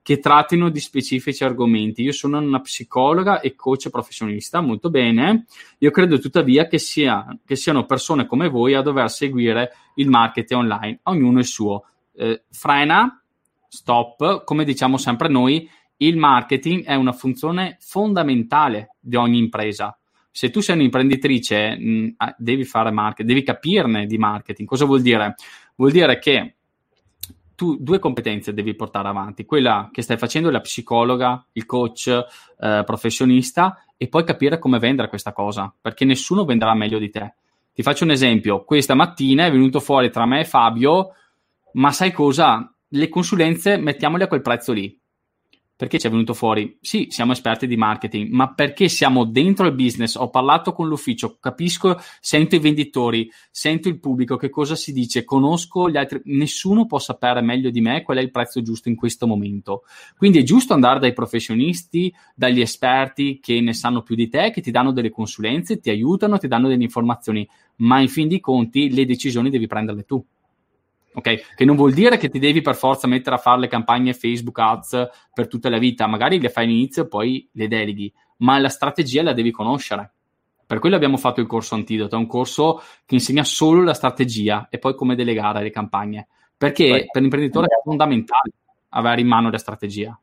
che trattino di specifici argomenti. Io sono una psicologa e coach professionista, molto bene. Io credo tuttavia che, sia, che siano persone come voi a dover seguire il marketing online, ognuno il suo. Eh, frena, stop, come diciamo sempre noi, il marketing è una funzione fondamentale di ogni impresa. Se tu sei un'imprenditrice, mh, mm, ah, devi fare marketing, devi capirne di marketing. Cosa vuol dire? Vuol dire che tu due competenze devi portare avanti, quella che stai facendo la psicologa, il coach eh, professionista e poi capire come vendere questa cosa, perché nessuno venderà meglio di te. Ti faccio un esempio, questa mattina è venuto fuori tra me e Fabio, ma sai cosa? Le consulenze mettiamole a quel prezzo lì. Perché ci è venuto fuori? Sì, siamo esperti di marketing, ma perché siamo dentro il business? Ho parlato con l'ufficio, capisco, sento i venditori, sento il pubblico, che cosa si dice, conosco gli altri. Nessuno può sapere meglio di me qual è il prezzo giusto in questo momento. Quindi è giusto andare dai professionisti, dagli esperti che ne sanno più di te, che ti danno delle consulenze, ti aiutano, ti danno delle informazioni, ma in fin dei conti le decisioni devi prenderle tu ok? Che non vuol dire che ti devi per forza mettere a fare le campagne Facebook Ads per tutta la vita, magari le fai all'inizio e poi le deleghi, ma la strategia la devi conoscere. Per quello abbiamo fatto il corso Antidoto, è un corso che insegna solo la strategia e poi come delegare le campagne, perché Beh, per l'imprenditore è fondamentale avere in mano la strategia.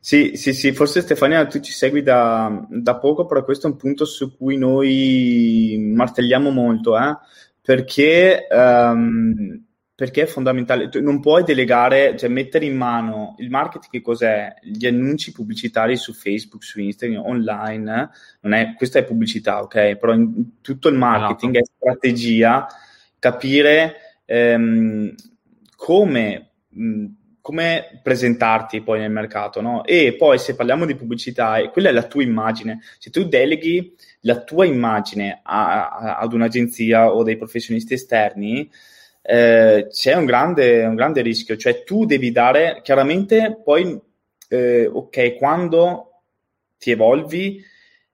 Sì, sì, sì, forse Stefania tu ci segui da, da, poco, però questo è un punto su cui noi martelliamo molto, eh? perché, um, perché è fondamentale. Tu non puoi delegare, cioè mettere in mano il marketing che cos'è? Gli annunci pubblicitari su Facebook, su Instagram, online, non è, questa è pubblicità, ok? Però in, tutto il marketing esatto. è strategia, capire um, come... Mh, come presentarti poi nel mercato, no? E poi se parliamo di pubblicità, quella è la tua immagine. Se tu deleghi la tua immagine a, a, ad un'agenzia o dei professionisti esterni, eh, c'è un grande, un grande, rischio. Cioè tu devi dare, chiaramente poi, eh, ok, quando ti evolvi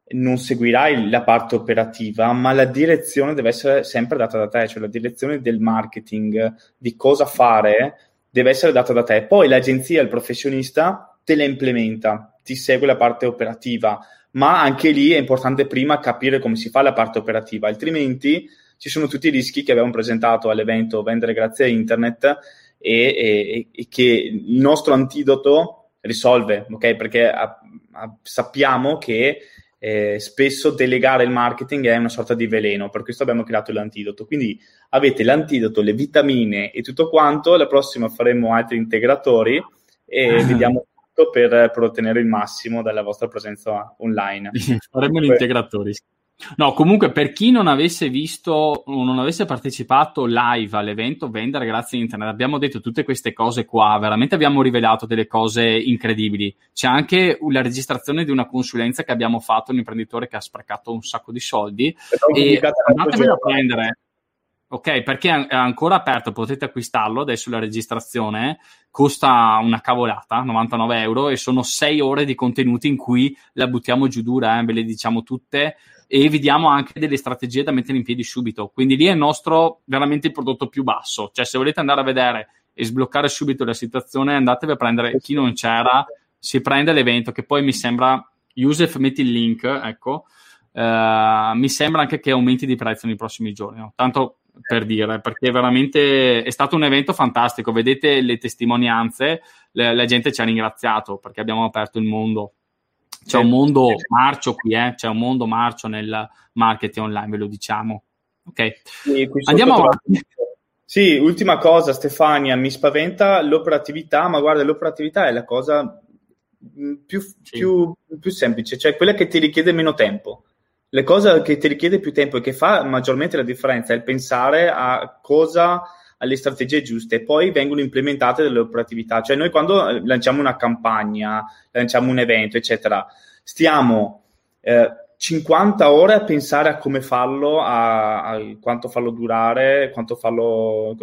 non seguirai la parte operativa, ma la direzione deve essere sempre data da te, cioè la direzione del marketing, di cosa fare deve essere data da te. Poi l'agenzia, il professionista, te la implementa, ti segue la parte operativa, ma anche lì è importante prima capire come si fa la parte operativa, altrimenti ci sono tutti i rischi che abbiamo presentato all'evento Vendere grazie a Internet e, e, e che il nostro antidoto risolve, ok? Perché a, a, sappiamo che eh, spesso delegare il marketing è una sorta di veleno, per questo abbiamo creato l'antidoto. Quindi avete l'antidoto, le vitamine e tutto quanto, la prossima faremo altri integratori e ah. vediamo tutto per, per, ottenere il massimo dalla vostra presenza online. faremo gli integratori. No, comunque per chi non avesse visto o non avesse partecipato live all'evento Vendere grazie a internet, abbiamo detto tutte queste cose qua, veramente abbiamo rivelato delle cose incredibili. C'è anche la registrazione di una consulenza che abbiamo fatto un imprenditore che ha sprecato un sacco di soldi e andatevela a prendere. Ok, perché è ancora aperto, potete acquistarlo adesso la registrazione, costa una cavolata, 99 euro, e sono 6 ore di contenuti in cui la buttiamo giù dura, eh, ve le diciamo tutte, e vi diamo anche delle strategie da mettere in piedi subito. Quindi lì è il nostro veramente il prodotto più basso. Cioè, se volete andare a vedere e sbloccare subito la situazione, andatevi a prendere chi non c'era, si prende l'evento che poi mi sembra, Yusef metti il link, ecco, uh, mi sembra anche che aumenti di prezzo nei prossimi giorni. No? Tanto per dire, perché veramente è stato un evento fantastico. Vedete le testimonianze, la, la gente ci ha ringraziato perché abbiamo aperto il mondo c'è un mondo marcio qui, eh? c'è un mondo marcio nel marketing online, ve lo diciamo. Ok, sì, andiamo avanti. Sì, ultima cosa, Stefania, mi spaventa l'operatività, ma guarda, l'operatività è la cosa più, sì. più, più semplice, cioè quella che ti richiede meno tempo. La cosa che ti richiede più tempo e che fa maggiormente la differenza è il pensare a cosa alle strategie giuste poi vengono implementate delle operatività. Cioè noi quando eh, lanciamo una campagna, lanciamo un evento, eccetera, stiamo eh, 50 ore a pensare a come farlo, a, a quanto farlo durare, quanto, farlo,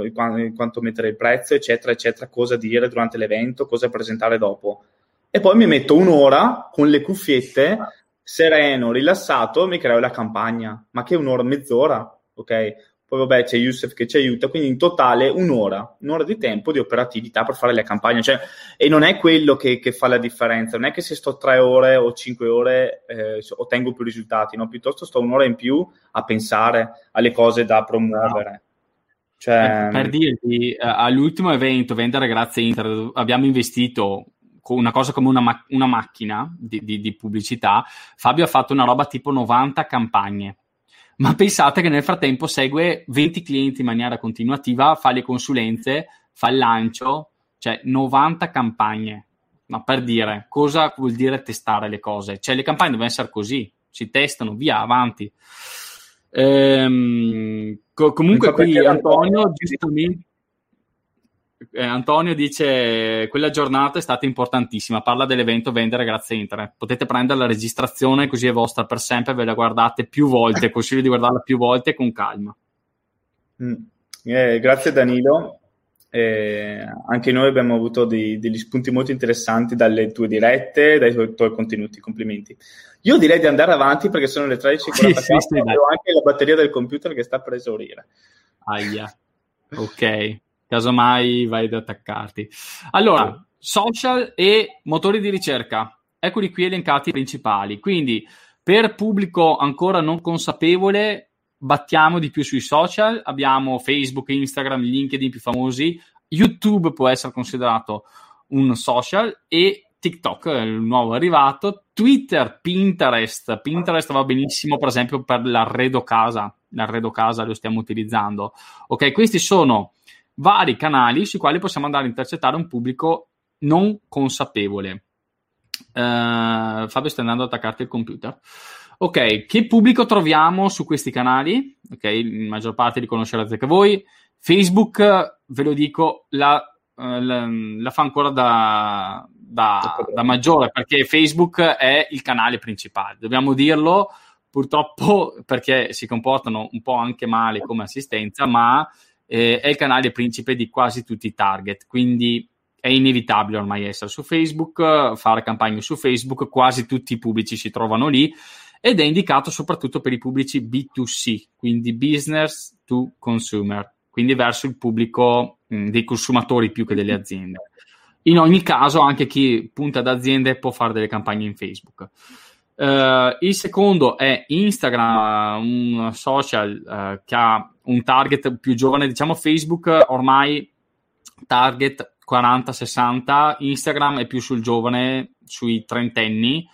quanto mettere il prezzo, eccetera, eccetera, cosa dire durante l'evento, cosa presentare dopo. E poi mi metto un'ora con le cuffiette, sereno, rilassato, mi creo la campagna. Ma che un'ora, mezz'ora, ok? Poi vabbè c'è Youssef che ci aiuta, quindi in totale un'ora, un'ora di tempo di operatività per fare le campagne, cioè, e non è quello che, che, fa la differenza, non è che se sto tre ore o cinque ore eh, ottengo più risultati, no? piuttosto sto un'ora in più a pensare alle cose da promuovere. Cioè... Per, per dirti, eh, all'ultimo evento Vendere Grazie Internet abbiamo investito una cosa come una, ma- una macchina di, di, di pubblicità, Fabio ha fatto una roba tipo 90 campagne ma pensate che nel frattempo segue 20 clienti in maniera continuativa, fa le consulenze, fa il lancio, cioè 90 campagne. Ma per dire, cosa vuol dire testare le cose? Cioè le campagne devono essere così, si testano, via, avanti. Ehm, co- comunque qui Antonio giustamente eh, Antonio dice quella giornata è stata importantissima, parla dell'evento vendere grazie internet. Potete prendere la registrazione così è vostra per sempre, ve la guardate più volte, consiglio di guardarla più volte con calma. Mm. Eh, grazie Danilo. Eh, anche noi abbiamo avuto dei, degli spunti molto interessanti dalle tue dirette, dai tuoi, tuoi, contenuti. Complimenti. Io direi di andare avanti perché sono le 13.44 sì, sì, sì, e ho anche la batteria del computer che sta per esaurire. Aia. Ok casomai vai ad attaccarti. Allora, social e motori di ricerca. Eccoli qui elencati i principali. Quindi, per pubblico ancora non consapevole, battiamo di più sui social. Abbiamo Facebook, Instagram, LinkedIn più famosi. YouTube può essere considerato un social e TikTok, il nuovo arrivato, Twitter, Pinterest. Pinterest va benissimo, per esempio, per l'arredo casa. L'arredo casa lo stiamo utilizzando. Ok, questi sono vari canali sui quali possiamo andare a intercettare un pubblico non consapevole. Uh, Fabio sta andando ad attaccarti il computer. Ok, che pubblico troviamo su questi canali? Ok, in maggior parte li conoscerete anche voi. Facebook, ve lo dico, la, uh, la, la fa ancora da, da, da, maggiore perché Facebook è il canale principale. Dobbiamo dirlo, purtroppo, perché si comportano un po' anche male come assistenza, ma eh, è il canale principe di quasi tutti i target. Quindi è inevitabile ormai essere su Facebook, fare campagne su Facebook, quasi tutti i pubblici si trovano lì ed è indicato soprattutto per i pubblici B2C, quindi business to consumer, quindi verso il pubblico mh, dei consumatori più che delle aziende. In ogni caso, anche chi punta ad aziende può fare delle campagne in Facebook. Uh, il secondo è Instagram, un social uh, che ha un target più giovane, diciamo Facebook ormai target 40-60, Instagram è più sul giovane, sui trentenni,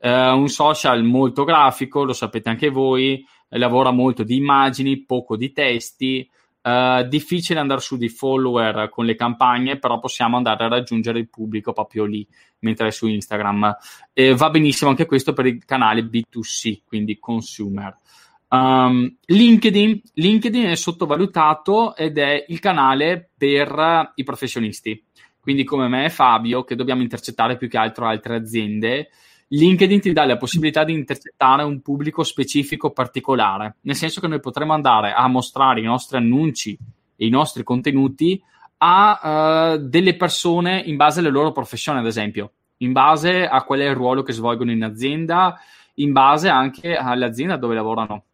uh, un social molto grafico, lo sapete anche voi, lavora molto di immagini, poco di testi, Uh, difficile andare su di follower con le campagne, però possiamo andare a raggiungere il pubblico proprio lì, mentre è su Instagram. E va benissimo anche questo per il canale B2C, quindi consumer. Um, LinkedIn, LinkedIn è sottovalutato ed è il canale per i professionisti. Quindi come me e Fabio, che dobbiamo intercettare più che altro altre aziende, LinkedIn ti dà la possibilità di intercettare un pubblico specifico particolare, nel senso che noi potremo andare a mostrare i nostri annunci e i nostri contenuti a uh, delle persone in base alle loro professioni, ad esempio, in base a qual è il ruolo che svolgono in azienda, in base anche all'azienda dove lavorano.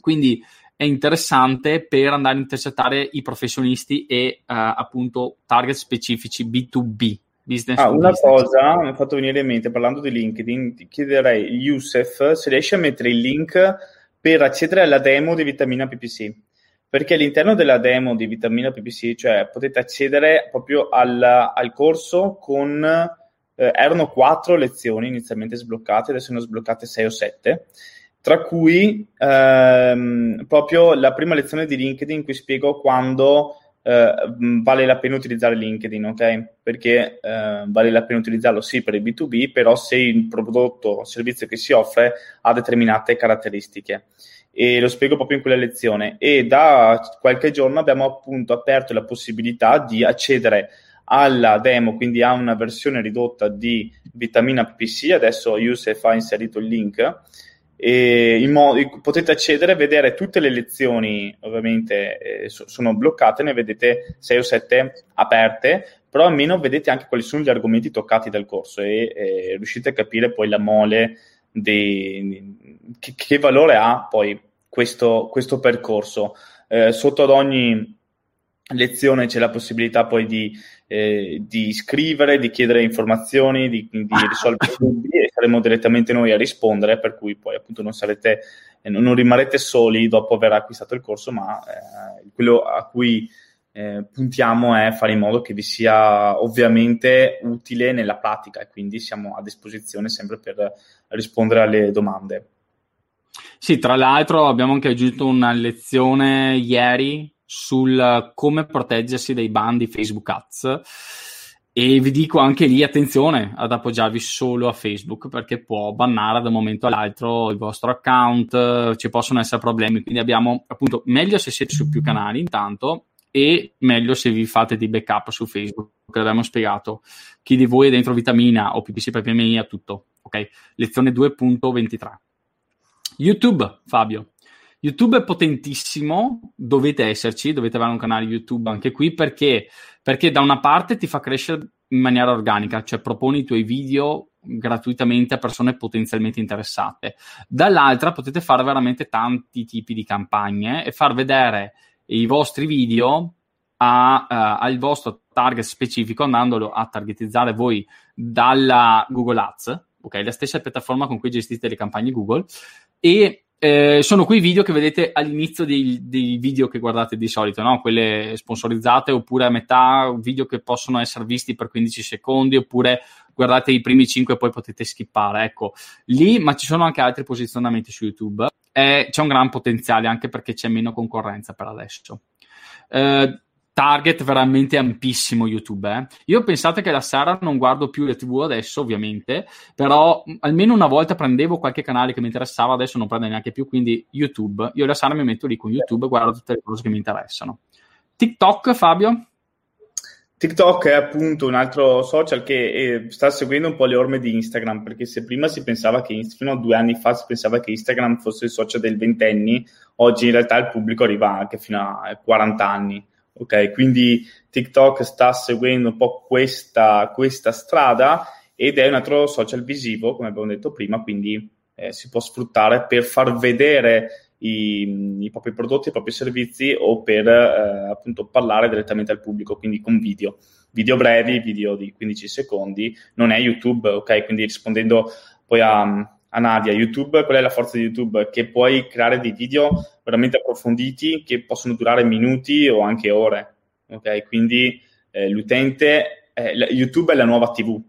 Quindi è interessante per andare a intercettare i professionisti e uh, appunto target specifici B2B Business ah, una business. cosa mi ha fatto venire in mente parlando di LinkedIn, ti chiederei Youssef se riesci a mettere il link per accedere alla demo di Vitamina PPC. Perché all'interno della demo di Vitamina PPC, cioè potete accedere proprio al, al corso con eh, erano quattro lezioni inizialmente sbloccate, adesso sono sbloccate sei o sette, tra cui ehm, proprio la prima lezione di LinkedIn in cui spiego quando eh, vale la pena utilizzare LinkedIn, ok? Perché eh, vale la pena utilizzarlo sì per il B2B, però se il prodotto o servizio che si offre ha determinate caratteristiche. E lo spiego proprio in quella lezione. E da qualche giorno abbiamo appunto aperto la possibilità di accedere alla demo, quindi a una versione ridotta di Vitamina PPC. Adesso Youssef ha inserito il link modo, potete accedere e vedere tutte le lezioni, ovviamente eh, so, sono bloccate, ne vedete 6 o 7 aperte, però almeno vedete anche quali sono gli argomenti toccati dal corso e eh, riuscite a capire poi la mole dei, che, che valore ha poi questo, questo percorso. Eh, sotto ad ogni lezione c'è la possibilità poi di, eh, di scrivere, di chiedere informazioni, di, di risolvere dubbi e saremo direttamente noi a rispondere, per cui poi appunto non sarete, eh, non rimarrete soli dopo aver acquistato il corso, ma eh, quello a cui eh, puntiamo è fare in modo che vi sia ovviamente utile nella pratica e quindi siamo a disposizione sempre per rispondere alle domande. Sì, tra l'altro abbiamo anche aggiunto una lezione ieri sul come proteggersi dai bandi Facebook Ads. E vi dico anche lì attenzione ad appoggiarvi solo a Facebook perché può bannare da un momento all'altro il vostro account, ci possono essere problemi. Quindi abbiamo appunto meglio se siete su più canali intanto e meglio se vi fate dei backup su Facebook, che l'abbiamo spiegato. Chi di voi è dentro Vitamina o PPC per PMI ha tutto. Ok, lezione 2.23. YouTube, Fabio. YouTube è potentissimo, dovete esserci, dovete avere un canale YouTube anche qui perché, perché da una parte ti fa crescere in maniera organica, cioè proponi i tuoi video gratuitamente a persone potenzialmente interessate. Dall'altra potete fare veramente tanti tipi di campagne e far vedere i vostri video a, uh, al vostro target specifico andandolo a targetizzare voi dalla Google Ads, ok? La stessa piattaforma con cui gestite le campagne Google e eh, sono quei video che vedete all'inizio dei, dei, video che guardate di solito, no? quelle sponsorizzate, oppure a metà, video che possono essere visti per 15 secondi, oppure guardate i primi 5 e poi potete skippare. Ecco, lì, ma ci sono anche altri posizionamenti su YouTube. Eh, c'è un gran potenziale anche perché c'è meno concorrenza per adesso. Eh, target veramente ampissimo YouTube. Eh. Io pensate che la sera non guardo più le TV adesso, ovviamente, però almeno una volta prendevo qualche canale che mi interessava, adesso non prendo neanche più, quindi YouTube. Io la sera mi metto lì con YouTube e guardo tutte le cose che mi interessano. TikTok, Fabio? TikTok è appunto un altro social che eh, sta seguendo un po' le orme di Instagram, perché se prima si pensava che fino a due anni fa si pensava che Instagram fosse il social del ventenni, oggi in realtà il pubblico arriva anche fino a 40 anni Ok, quindi TikTok sta seguendo un po' questa, questa strada ed è un altro social visivo, come abbiamo detto prima, quindi eh, si può sfruttare per far vedere i, i, propri prodotti, i propri servizi o per eh, appunto parlare direttamente al pubblico, quindi con video. Video brevi, video di 15 secondi, non è YouTube, ok? Quindi rispondendo poi a, a Nadia, YouTube, qual è la forza di YouTube? Che puoi creare dei video veramente approfonditi che possono durare minuti o anche ore. Ok, quindi eh, l'utente, eh, YouTube è la nuova TV.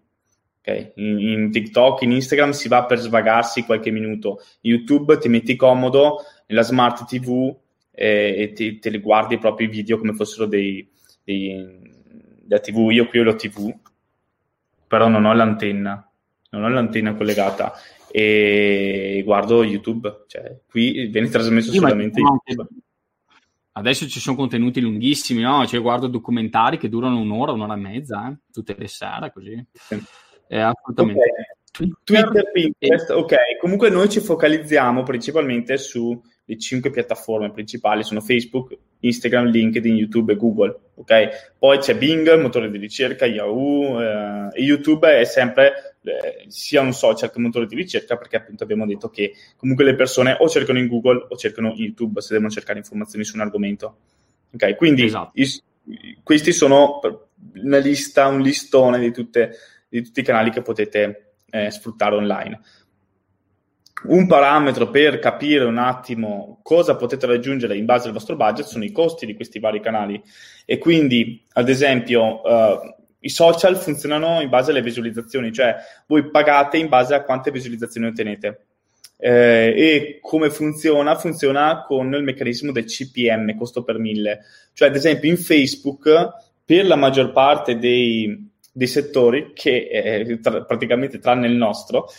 Okay? In, in, TikTok, in Instagram si va per svagarsi qualche minuto. YouTube ti metti comodo nella smart TV eh, e ti, te li guardi i propri video come fossero dei, dei, da TV. Io qui ho la TV, però non ho l'antenna, non ho l'antenna collegata e guardo YouTube, cioè qui viene trasmesso sì, solamente YouTube. Adesso ci sono contenuti lunghissimi, no? Cioè, guardo documentari che durano un'ora, un'ora e mezza, eh? tutte le sere, così. Sì. Eh, assolutamente. Okay. Twitter, Pinterest, ok. Comunque noi ci focalizziamo principalmente su le cinque piattaforme principali sono Facebook, Instagram, LinkedIn, YouTube e Google. Ok? Poi c'è Bing, motore di ricerca, Yahoo eh, e YouTube è sempre eh, sia un social che un motore di ricerca perché appunto abbiamo detto che comunque le persone o cercano in Google o cercano in YouTube se devono cercare informazioni su un argomento. Ok? Quindi esatto. i, questi sono una lista, un listone di, tutte, di tutti i canali che potete eh, sfruttare online un parametro per capire un attimo cosa potete raggiungere in base al vostro budget sono i costi di questi vari canali e quindi ad esempio uh, i social funzionano in base alle visualizzazioni cioè voi pagate in base a quante visualizzazioni ottenete eh, e come funziona? Funziona con il meccanismo del CPM, costo per mille cioè ad esempio in Facebook per la maggior parte dei, dei settori che eh, tra, praticamente tranne il nostro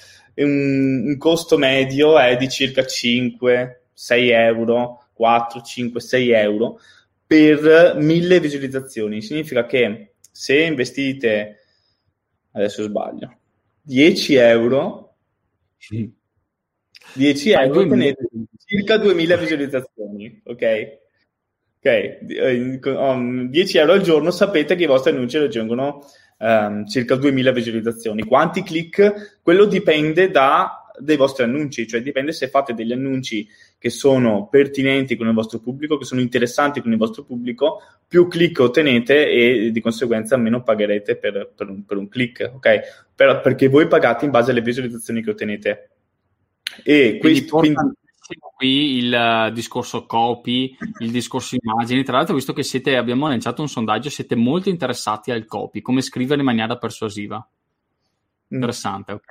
un, un costo medio è di circa 5, 6 euro, 4, 5, 6 euro per mille visualizzazioni. Significa che se investite, adesso sbaglio, 10 euro, 10 euro ottenete circa 2000 visualizzazioni, ok? Ok, 10 um, euro al giorno sapete che i vostri annunci raggiungono um, circa 2000 visualizzazioni. Quanti click? Quello dipende da, dai vostri annunci, cioè dipende se fate degli annunci che sono pertinenti con il vostro pubblico, che sono interessanti con il vostro pubblico, più click ottenete e di conseguenza meno pagherete per, per, un, per un, click, ok? Per, perché voi pagate in base alle visualizzazioni che ottenete. E questo, quindi, qui il uh, discorso copy, il discorso immagini. Tra l'altro, visto che siete, abbiamo lanciato un sondaggio, siete molto interessati al copy, come scrivere in maniera persuasiva. Mm. Interessante, ok.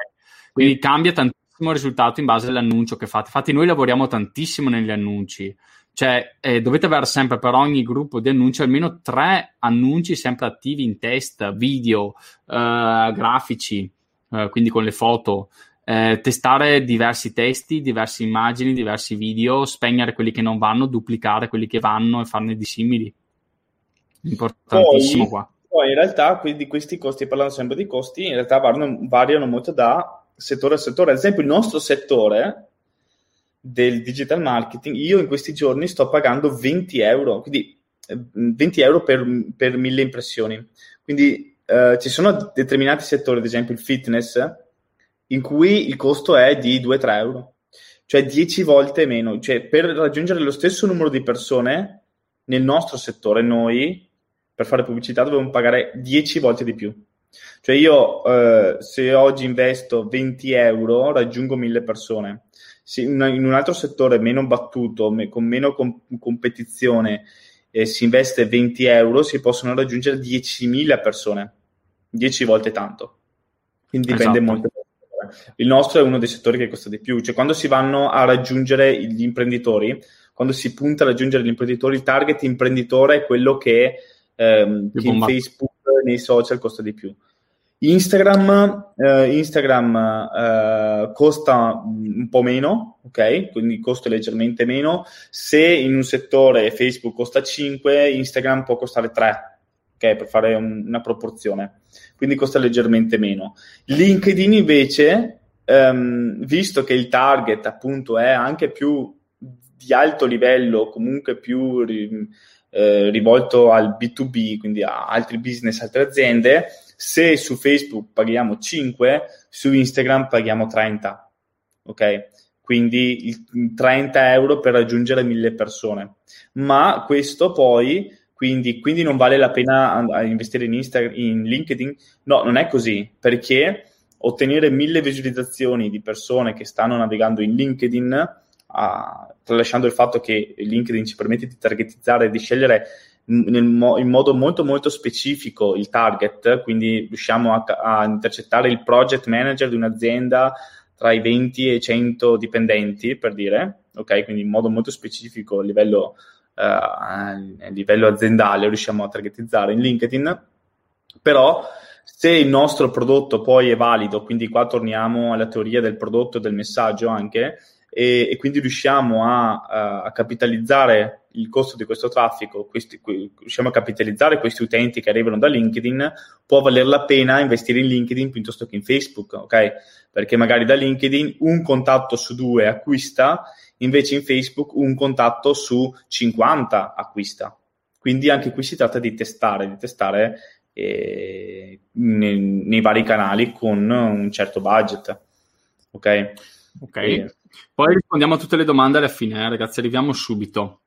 Quindi cambia tantissimo il risultato in base all'annuncio che fate. Infatti, noi lavoriamo tantissimo negli annunci. Cioè, eh, dovete avere sempre per ogni gruppo di annunci almeno tre annunci sempre attivi in testa, video, eh, grafici, eh, quindi con le foto, eh, testare diversi testi, diverse immagini, diversi video, spegnere quelli che non vanno, duplicare quelli che vanno e farne di simili. Importantissimo poi, qua. Poi in realtà quindi questi costi, parlando sempre di costi, in realtà variano, variano molto da settore a settore. Ad esempio il nostro settore del digital marketing, io in questi giorni sto pagando 20 euro, quindi 20 eh, euro per, per mille impressioni. Quindi eh, ci sono determinati settori, ad esempio il fitness, in cui il costo è di 2-3 euro, cioè 10 volte meno. Cioè, per raggiungere lo stesso numero di persone nel nostro settore, noi per fare pubblicità dobbiamo pagare 10 volte di più. Cioè io eh, se oggi investo 20 euro raggiungo 1000 persone, in un altro settore meno battuto, con meno com- competizione, eh, si investe 20 euro, si possono raggiungere 10.000 persone, 10 volte tanto. Quindi dipende esatto. molto. Il nostro è uno dei settori che costa di più, cioè quando si vanno a raggiungere gli imprenditori, quando si punta a raggiungere gli imprenditori, il target imprenditore è quello che, ehm, che in Facebook, nei social costa di più. Instagram, eh, Instagram eh, costa un po' meno, ok? Quindi costa leggermente meno. Se in un settore Facebook costa 5, Instagram può costare 3, ok? Per fare un, una proporzione. Quindi costa leggermente meno. LinkedIn invece, ehm, visto che il target appunto è anche più di alto livello, comunque più eh, rivolto al B2B, quindi a altri business, altre aziende, se su Facebook paghiamo 5, su Instagram paghiamo 30. Ok? Quindi 30 euro per raggiungere 1000 persone. Ma questo poi, quindi, quindi non vale la pena investire in, Instagram, in LinkedIn? No, non è così, perché ottenere 1000 visualizzazioni di persone che stanno navigando in LinkedIn, uh, tralasciando il fatto che LinkedIn ci permette di targetizzare e di scegliere mo- in modo molto molto specifico il target, quindi riusciamo a, a, intercettare il project manager di un'azienda tra i 20 e i 100 dipendenti, per dire, ok? Quindi in modo molto specifico a livello, uh, a livello aziendale riusciamo a targetizzare in LinkedIn, però se il nostro prodotto poi è valido, quindi qua torniamo alla teoria del prodotto e del messaggio anche, e, e quindi riusciamo a, a, capitalizzare il costo di questo traffico, questi, riusciamo a capitalizzare questi utenti che arrivano da LinkedIn, può valer la pena investire in LinkedIn piuttosto che in Facebook, ok? Perché magari da LinkedIn un contatto su due acquista, invece in Facebook un contatto su 50 acquista. Quindi anche qui si tratta di testare, di testare eh, nei, nei, vari canali con un certo budget, ok? Ok. E, poi rispondiamo a tutte le domande alla fine, eh, ragazzi, arriviamo subito.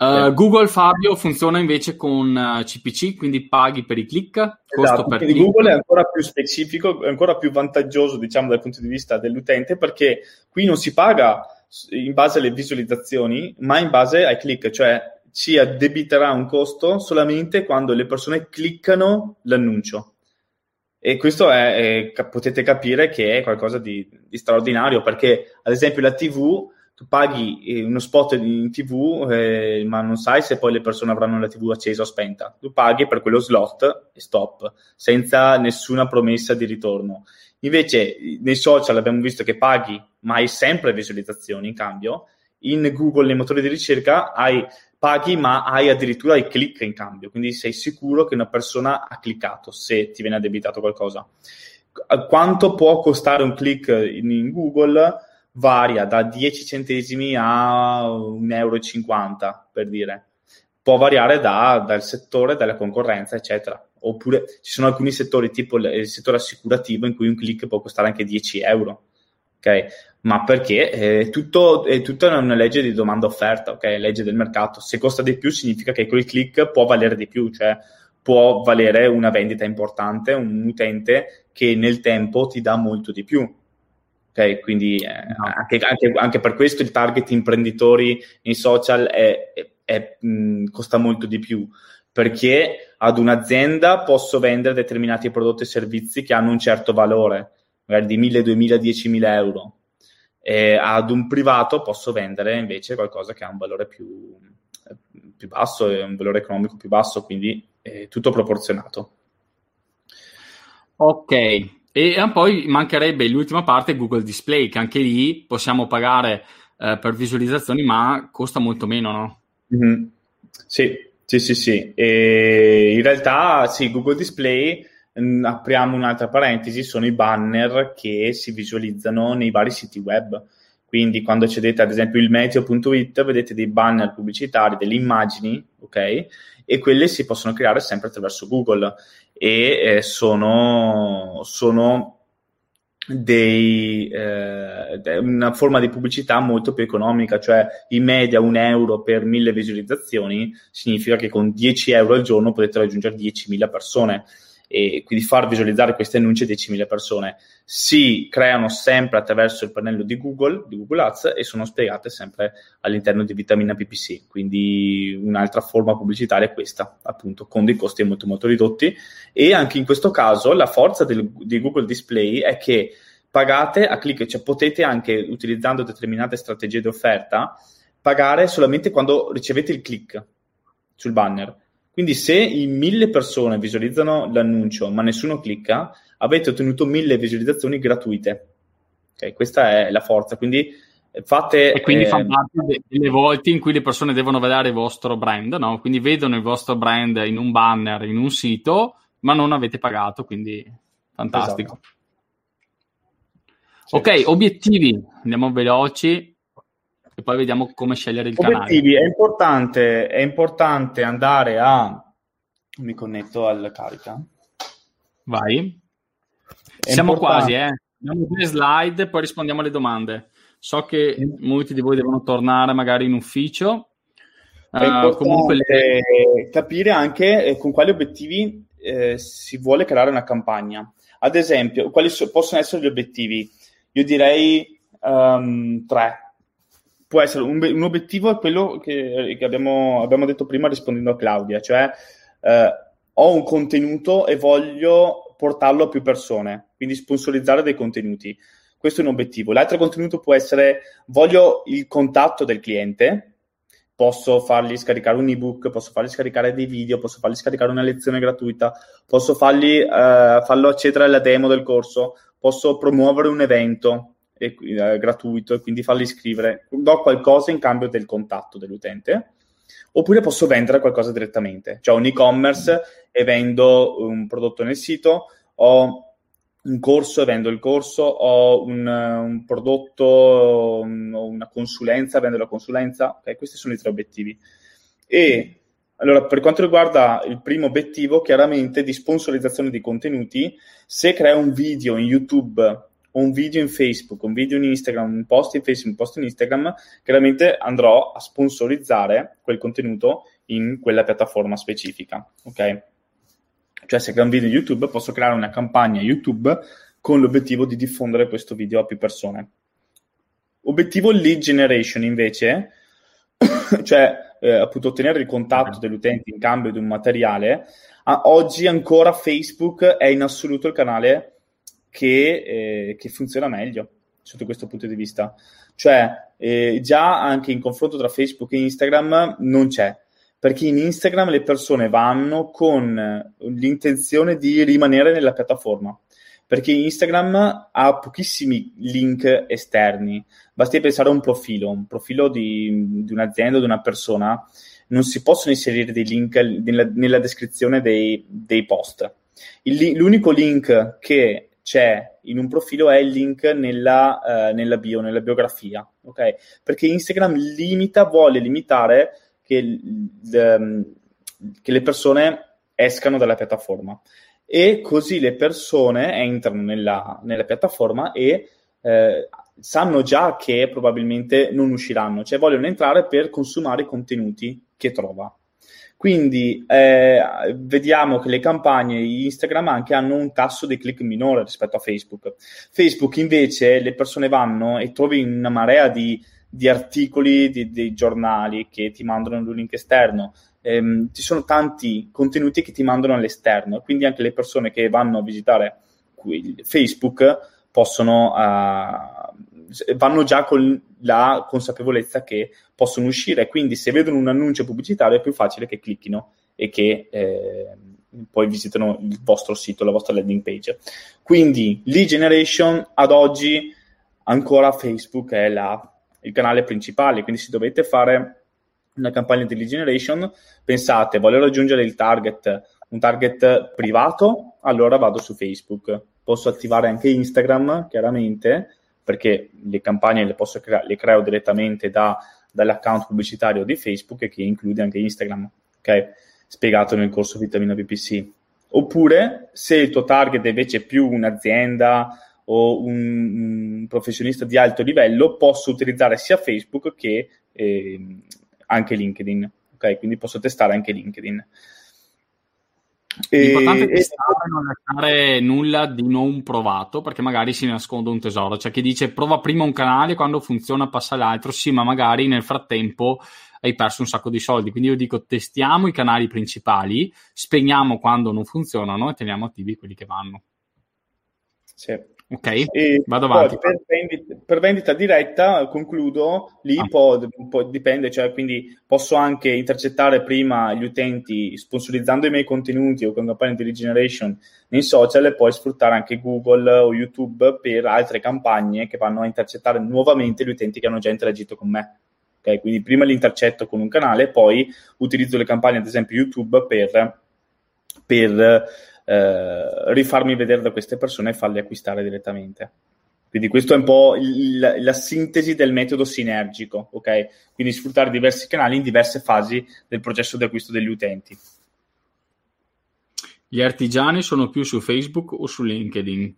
Uh, Google Fabio funziona invece con uh, eh, CPC, quindi paghi per i click. Esatto, per click. Google è ancora più specifico, è ancora più vantaggioso, diciamo, dal punto di vista dell'utente, perché qui non si paga in base alle visualizzazioni, ma in base ai click, cioè ci addebiterà un costo solamente quando le persone cliccano l'annuncio. E questo è, è, potete capire che è qualcosa di, di, straordinario perché, ad esempio, la TV, tu paghi eh, uno spot in TV, eh, ma non sai se poi le persone avranno la TV accesa o spenta. Tu paghi per quello slot e stop, senza nessuna promessa di ritorno. Invece, nei social abbiamo visto che paghi, ma hai sempre visualizzazioni in cambio. In Google, nei motori di ricerca, hai paghi ma hai addirittura i click in cambio, quindi sei sicuro che una persona ha cliccato se ti viene addebitato qualcosa. Quanto può costare un click in, in Google? Varia da 10 centesimi a 1,50 euro per dire. Può variare da, dal settore, dalla concorrenza, eccetera. Oppure ci sono alcuni settori, tipo il, settore assicurativo, in cui un click può costare anche 10 euro. Ok, ma perché è, tutto, è tutta una legge di domanda-offerta, ok? Legge del mercato. Se costa di più significa che quel click può valere di più, cioè può valere una vendita importante, un utente che nel tempo ti dà molto di più. Ok, quindi eh, anche, anche, anche, per questo il target imprenditori nei social è, è, è, mh, costa molto di più perché ad un'azienda posso vendere determinati prodotti e servizi che hanno un certo valore, magari di 1000, 2000, 10.000 euro e ad un privato posso vendere invece qualcosa che ha un valore più, più basso, un valore economico più basso, quindi è tutto proporzionato. Ok, e poi mancherebbe l'ultima parte Google Display, che anche lì possiamo pagare eh, per visualizzazioni, ma costa molto meno, no? Mm-hmm. Sì, sì, sì, sì. E in realtà sì, Google Display Apriamo un'altra parentesi, sono i banner che si visualizzano nei vari siti web. Quindi quando accedete ad esempio il meteo.it vedete dei banner pubblicitari, delle immagini, ok? E quelle si possono creare sempre attraverso Google e eh, sono, sono dei, eh, una forma di pubblicità molto più economica, cioè in media un euro per mille visualizzazioni significa che con 10 euro al giorno potete raggiungere 10.000 persone e quindi far visualizzare questi annunci a 10.000 persone. Si creano sempre attraverso il pannello di Google, di Google Ads e sono spiegate sempre all'interno di Vitamina PPC, quindi un'altra forma pubblicitaria è questa, appunto, con dei costi molto molto ridotti. E anche in questo caso la forza del, di Google Display è che pagate a clic, cioè potete anche utilizzando determinate strategie di offerta pagare solamente quando ricevete il click sul banner quindi se in mille persone visualizzano l'annuncio ma nessuno clicca, avete ottenuto mille visualizzazioni gratuite. Okay, questa è la forza. Quindi eh, fate... E quindi eh, fa parte delle volte in cui le persone devono vedere il vostro brand, no? Quindi vedono il vostro brand in un banner, in un sito, ma non avete pagato, quindi fantastico. Esatto. Ok, obiettivi, andiamo veloci e poi vediamo come scegliere il Obiettivi, canale. È importante, è importante andare a... Mi connetto al carica. Vai. È Siamo importante. quasi, eh. Abbiamo due slide, poi rispondiamo alle domande. So che molti di voi devono tornare magari in ufficio. È uh, comunque le... capire anche eh, con quali obiettivi eh, si vuole creare una campagna. Ad esempio, quali so- possono essere gli obiettivi? Io direi um, tre può essere un, un obiettivo è quello che, che abbiamo, abbiamo, detto prima rispondendo a Claudia, cioè eh, ho un contenuto e voglio portarlo a più persone, quindi sponsorizzare dei contenuti. Questo è un obiettivo. L'altro contenuto può essere voglio il contatto del cliente, posso fargli scaricare un ebook, posso fargli scaricare dei video, posso fargli scaricare una lezione gratuita, posso fargli, eh, farlo accedere alla demo del corso, posso promuovere un evento, e, eh, gratuito e quindi farli iscrivere, do qualcosa in cambio del contatto dell'utente, oppure posso vendere qualcosa direttamente, cioè un e-commerce e vendo un prodotto nel sito, ho un corso e vendo il corso, ho un, un prodotto, un, una consulenza, vendo la consulenza, okay, questi sono i tre obiettivi. E allora, per quanto riguarda il primo obiettivo, chiaramente di sponsorizzazione di contenuti, se creo un video in YouTube un video in Facebook, un video in Instagram, un post in Facebook, un post in Instagram, chiaramente andrò a sponsorizzare quel contenuto in quella piattaforma specifica, ok? Cioè se creo un video YouTube posso creare una campagna YouTube con l'obiettivo di diffondere questo video a più persone. Obiettivo lead generation invece, cioè eh, appunto ottenere il contatto dell'utente in cambio di un materiale, a, oggi ancora Facebook è in assoluto il canale che, eh, che funziona meglio sotto questo punto di vista. Cioè, eh, già anche in confronto tra Facebook e Instagram non c'è, perché in Instagram le persone vanno con l'intenzione di rimanere nella piattaforma, perché Instagram ha pochissimi link esterni, basti pensare a un profilo, un profilo di, di un'azienda o di una persona, non si possono inserire dei link nella, nella descrizione dei, dei post. Il, l'unico link che c'è in un profilo è il link nella, uh, nella bio, nella biografia, ok? Perché Instagram limita, vuole limitare che, l, che le persone escano dalla piattaforma e così le persone entrano nella, nella piattaforma e eh, sanno già che probabilmente non usciranno, cioè vogliono entrare per consumare i contenuti che trova. Quindi eh, vediamo che le campagne Instagram anche hanno un tasso di click minore rispetto a Facebook. Facebook invece le persone vanno e trovi una marea di, di articoli di, dei giornali che ti mandano un link esterno. Ehm, ci sono tanti contenuti che ti mandano all'esterno, quindi anche le persone che vanno a visitare Facebook possono uh, vanno già con la consapevolezza che possono uscire, quindi se vedono un annuncio pubblicitario è più facile che clicchino e che eh, poi visitano il vostro sito, la vostra landing page. Quindi lead generation ad oggi ancora Facebook è la, il canale principale, quindi se dovete fare una campagna di lead generation, pensate, voglio raggiungere il target, un target privato, allora vado su Facebook. Posso attivare anche Instagram, chiaramente, perché le campagne le, crea- le creo direttamente da, dall'account pubblicitario di Facebook che include anche Instagram, ok? Spiegato nel corso Vitamina PPC. Oppure, se il tuo target invece è più un'azienda o un, un professionista di alto livello, posso utilizzare sia Facebook che eh, anche LinkedIn, ok? Quindi posso testare anche LinkedIn. L'importante è e non lasciare nulla di non provato, perché magari si nasconde un tesoro. C'è chi dice prova prima un canale, quando funziona passa all'altro. Sì, ma magari nel frattempo hai perso un sacco di soldi. Quindi io dico testiamo i canali principali, spegniamo quando non funzionano e teniamo attivi quelli che vanno. Sì. Ok, e vado avanti. Per vendita, per, vendita, diretta, concludo, lì ah. può, può, dipende, cioè quindi posso anche intercettare prima gli utenti sponsorizzando i miei contenuti o con campagne di regeneration nei social e poi sfruttare anche Google o YouTube per altre campagne che vanno a intercettare nuovamente gli utenti che hanno già interagito con me. Okay? Quindi prima li intercetto con un canale, poi utilizzo le campagne, ad esempio YouTube, per, per eh, rifarmi vedere da queste persone e farli acquistare direttamente. Quindi questo è un po' il, la sintesi del metodo sinergico, ok? Quindi sfruttare diversi canali in diverse fasi del processo di acquisto degli utenti. Gli artigiani sono più su Facebook o su LinkedIn?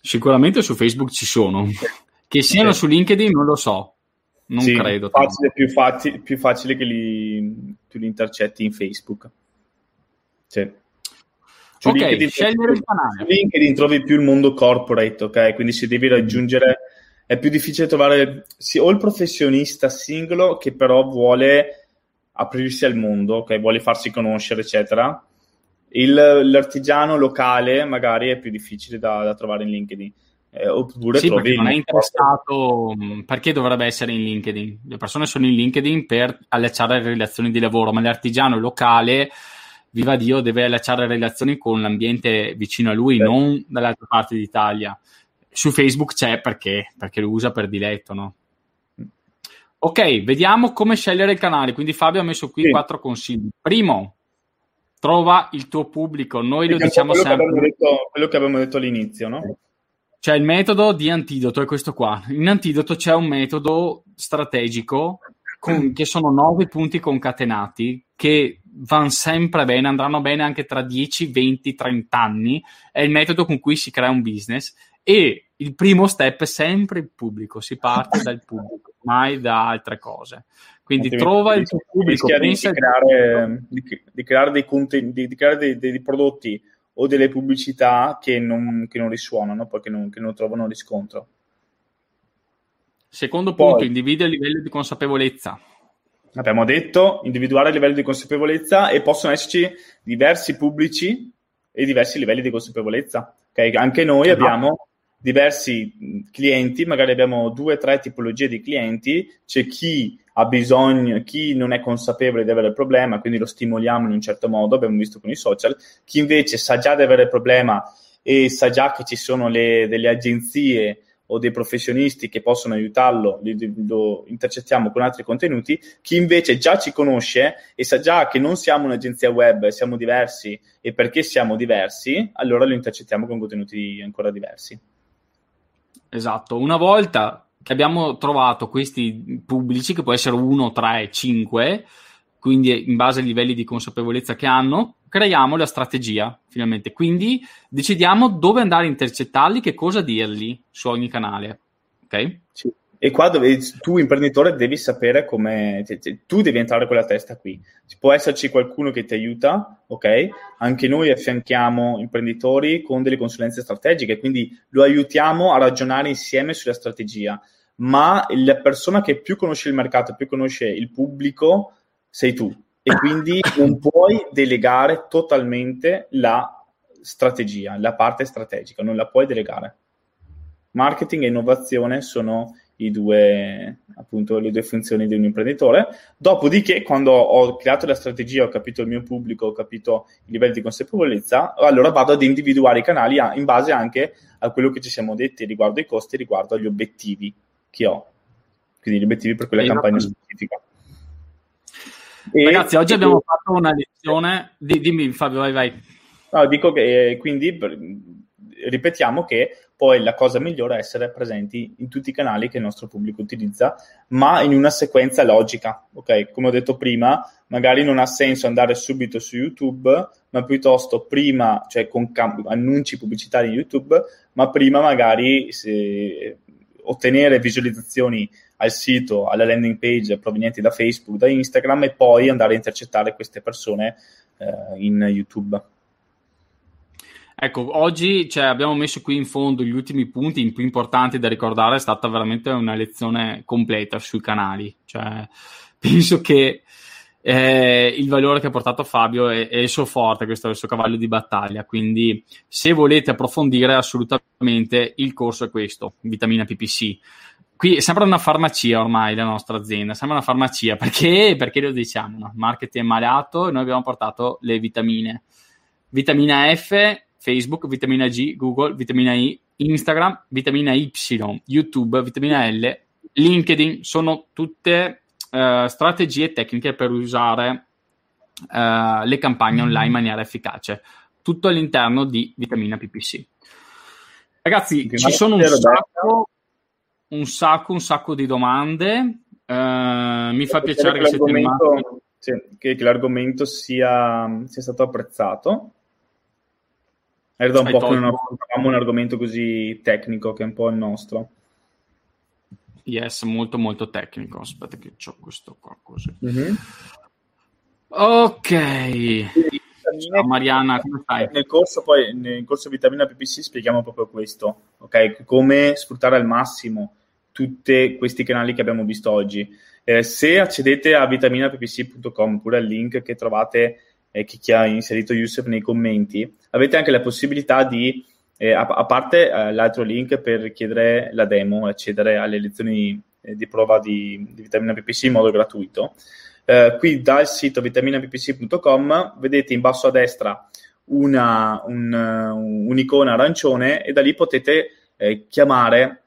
Sicuramente su Facebook ci sono. Che siano su LinkedIn non lo so. Non sì, credo. Facile, più, facile, più facile che li, tu li intercetti in Facebook. Sì. Su ok, LinkedIn, scegliere il canale. Su LinkedIn trovi più il mondo corporate, ok? Quindi se devi raggiungere è più difficile trovare sì, o il professionista singolo che però vuole aprirsi al mondo, ok? Vuole farsi conoscere, eccetera. Il, l'artigiano locale magari è più difficile da, da trovare in LinkedIn. Eh, oppure sì, trovi non è interessato mm, perché dovrebbe essere in LinkedIn le persone sono in LinkedIn per allacciare relazioni di lavoro ma l'artigiano locale viva Dio, deve allacciare relazioni con l'ambiente vicino a lui, certo. non dall'altra parte d'Italia. Su Facebook c'è perché, perché lo usa per diletto, no? Ok, vediamo come scegliere il canale. Quindi Fabio ha messo qui sì. quattro consigli. Primo, trova il tuo pubblico. Noi lo diciamo quello sempre. Che detto, quello che abbiamo detto all'inizio, no? C'è il metodo di antidoto, è questo qua. In antidoto c'è un metodo strategico con, che sono nove punti concatenati che vanno sempre bene, andranno bene anche tra 10, 20, 30 anni. È il metodo con cui si crea un business e il primo step è sempre il pubblico, si parte dal pubblico, mai da altre cose. Quindi trova il tuo pubblico, pensa di creare, di, di creare, dei, contenuti, di creare dei, dei, prodotti o delle pubblicità che non, che non risuonano, poi che non, che non trovano riscontro. Secondo punto, poi, individua il livello di consapevolezza abbiamo detto, individuare il livello di consapevolezza e possono esserci diversi pubblici e diversi livelli di consapevolezza. Okay? Anche noi esatto. abbiamo diversi clienti, magari abbiamo due o tre tipologie di clienti, c'è chi ha bisogno, chi non è consapevole di avere il problema, quindi lo stimoliamo in un certo modo, abbiamo visto con i social, chi invece sa già di avere il problema e sa già che ci sono le, delle agenzie o dei professionisti che possono aiutarlo, lo intercettiamo con altri contenuti, chi invece già ci conosce e sa già che non siamo un'agenzia web, siamo diversi e perché siamo diversi, allora lo intercettiamo con contenuti ancora diversi. Esatto, una volta che abbiamo trovato questi pubblici, che può essere uno, tre, cinque, quindi in base ai livelli di consapevolezza che hanno, creiamo la strategia finalmente. Quindi decidiamo dove andare a intercettarli, che cosa dirgli su ogni canale. Ok? Sì. E qua dove tu, imprenditore, devi sapere come. Cioè, cioè, tu devi entrare con la testa qui. Può esserci qualcuno che ti aiuta, ok? Anche noi affianchiamo imprenditori con delle consulenze strategiche, quindi lo aiutiamo a ragionare insieme sulla strategia. Ma la persona che più conosce il mercato, più conosce il pubblico, sei tu e quindi non puoi delegare totalmente la strategia, la parte strategica, non la puoi delegare. Marketing e innovazione sono i due, appunto, le due funzioni di un imprenditore. Dopodiché, quando ho creato la strategia, ho capito il mio pubblico, ho capito i livelli di consapevolezza, allora vado ad individuare i canali in base anche a quello che ci siamo detti riguardo ai costi, riguardo agli obiettivi che ho. Quindi gli obiettivi per quella campagna specifica. E, Ragazzi, oggi abbiamo fatto una lezione. Di, dimmi, Fabio, vai, vai. No, dico che eh, quindi ripetiamo che poi la cosa migliore è essere presenti in tutti i canali che il nostro pubblico utilizza, ma in una sequenza logica. Ok, come ho detto prima, magari non ha senso andare subito su YouTube, ma piuttosto prima, cioè con cam- annunci pubblicitari in YouTube, ma prima magari se, ottenere visualizzazioni al sito, alla landing page provenienti da Facebook, da Instagram e poi andare a intercettare queste persone eh, in YouTube. Ecco, oggi cioè, abbiamo messo qui in fondo gli ultimi punti più importanti da ricordare, è stata veramente una lezione completa sui canali. Cioè, penso che eh, il valore che ha portato Fabio è, è, il suo forte, questo è il suo cavallo di battaglia. Quindi, se volete approfondire, assolutamente il corso è questo: vitamina PPC. Qui sembra una farmacia ormai la nostra azienda, sembra una farmacia perché, perché lo diciamo? No? Marketing è malato e noi abbiamo portato le vitamine. Vitamina F Facebook, vitamina G, Google, vitamina I, Instagram, vitamina Y, YouTube, vitamina L, LinkedIn, sono tutte uh, strategie tecniche per usare uh, le campagne online in maniera efficace. Tutto all'interno di vitamina PPC. Ragazzi, ci sono un sacco, un sacco, un sacco di domande. Uh, mi fa piacere che, siete rimasti. Che, che l'argomento sia, sia stato apprezzato era da un Hai po' che non affrontavamo un argomento così tecnico che è un po' il nostro. Yes, molto molto tecnico. Aspetta che ho questo qua così. Mm-hmm. Ok. Ciao Mariana, come stai? Nel corso, poi, nel corso Vitamina PPC spieghiamo proprio questo, ok? Come sfruttare al massimo tutti questi canali che abbiamo visto oggi. Eh, se accedete a vitaminappc.com oppure al link che trovate eh, chi, ha inserito Yusuf nei commenti, avete anche la possibilità di, eh, a, a, parte eh, l'altro link per chiedere la demo, accedere alle lezioni eh, di prova di, di, vitamina PPC in modo gratuito. Eh, qui dal sito vitaminappc.com vedete in basso a destra una, un, un'icona arancione e da lì potete eh, chiamare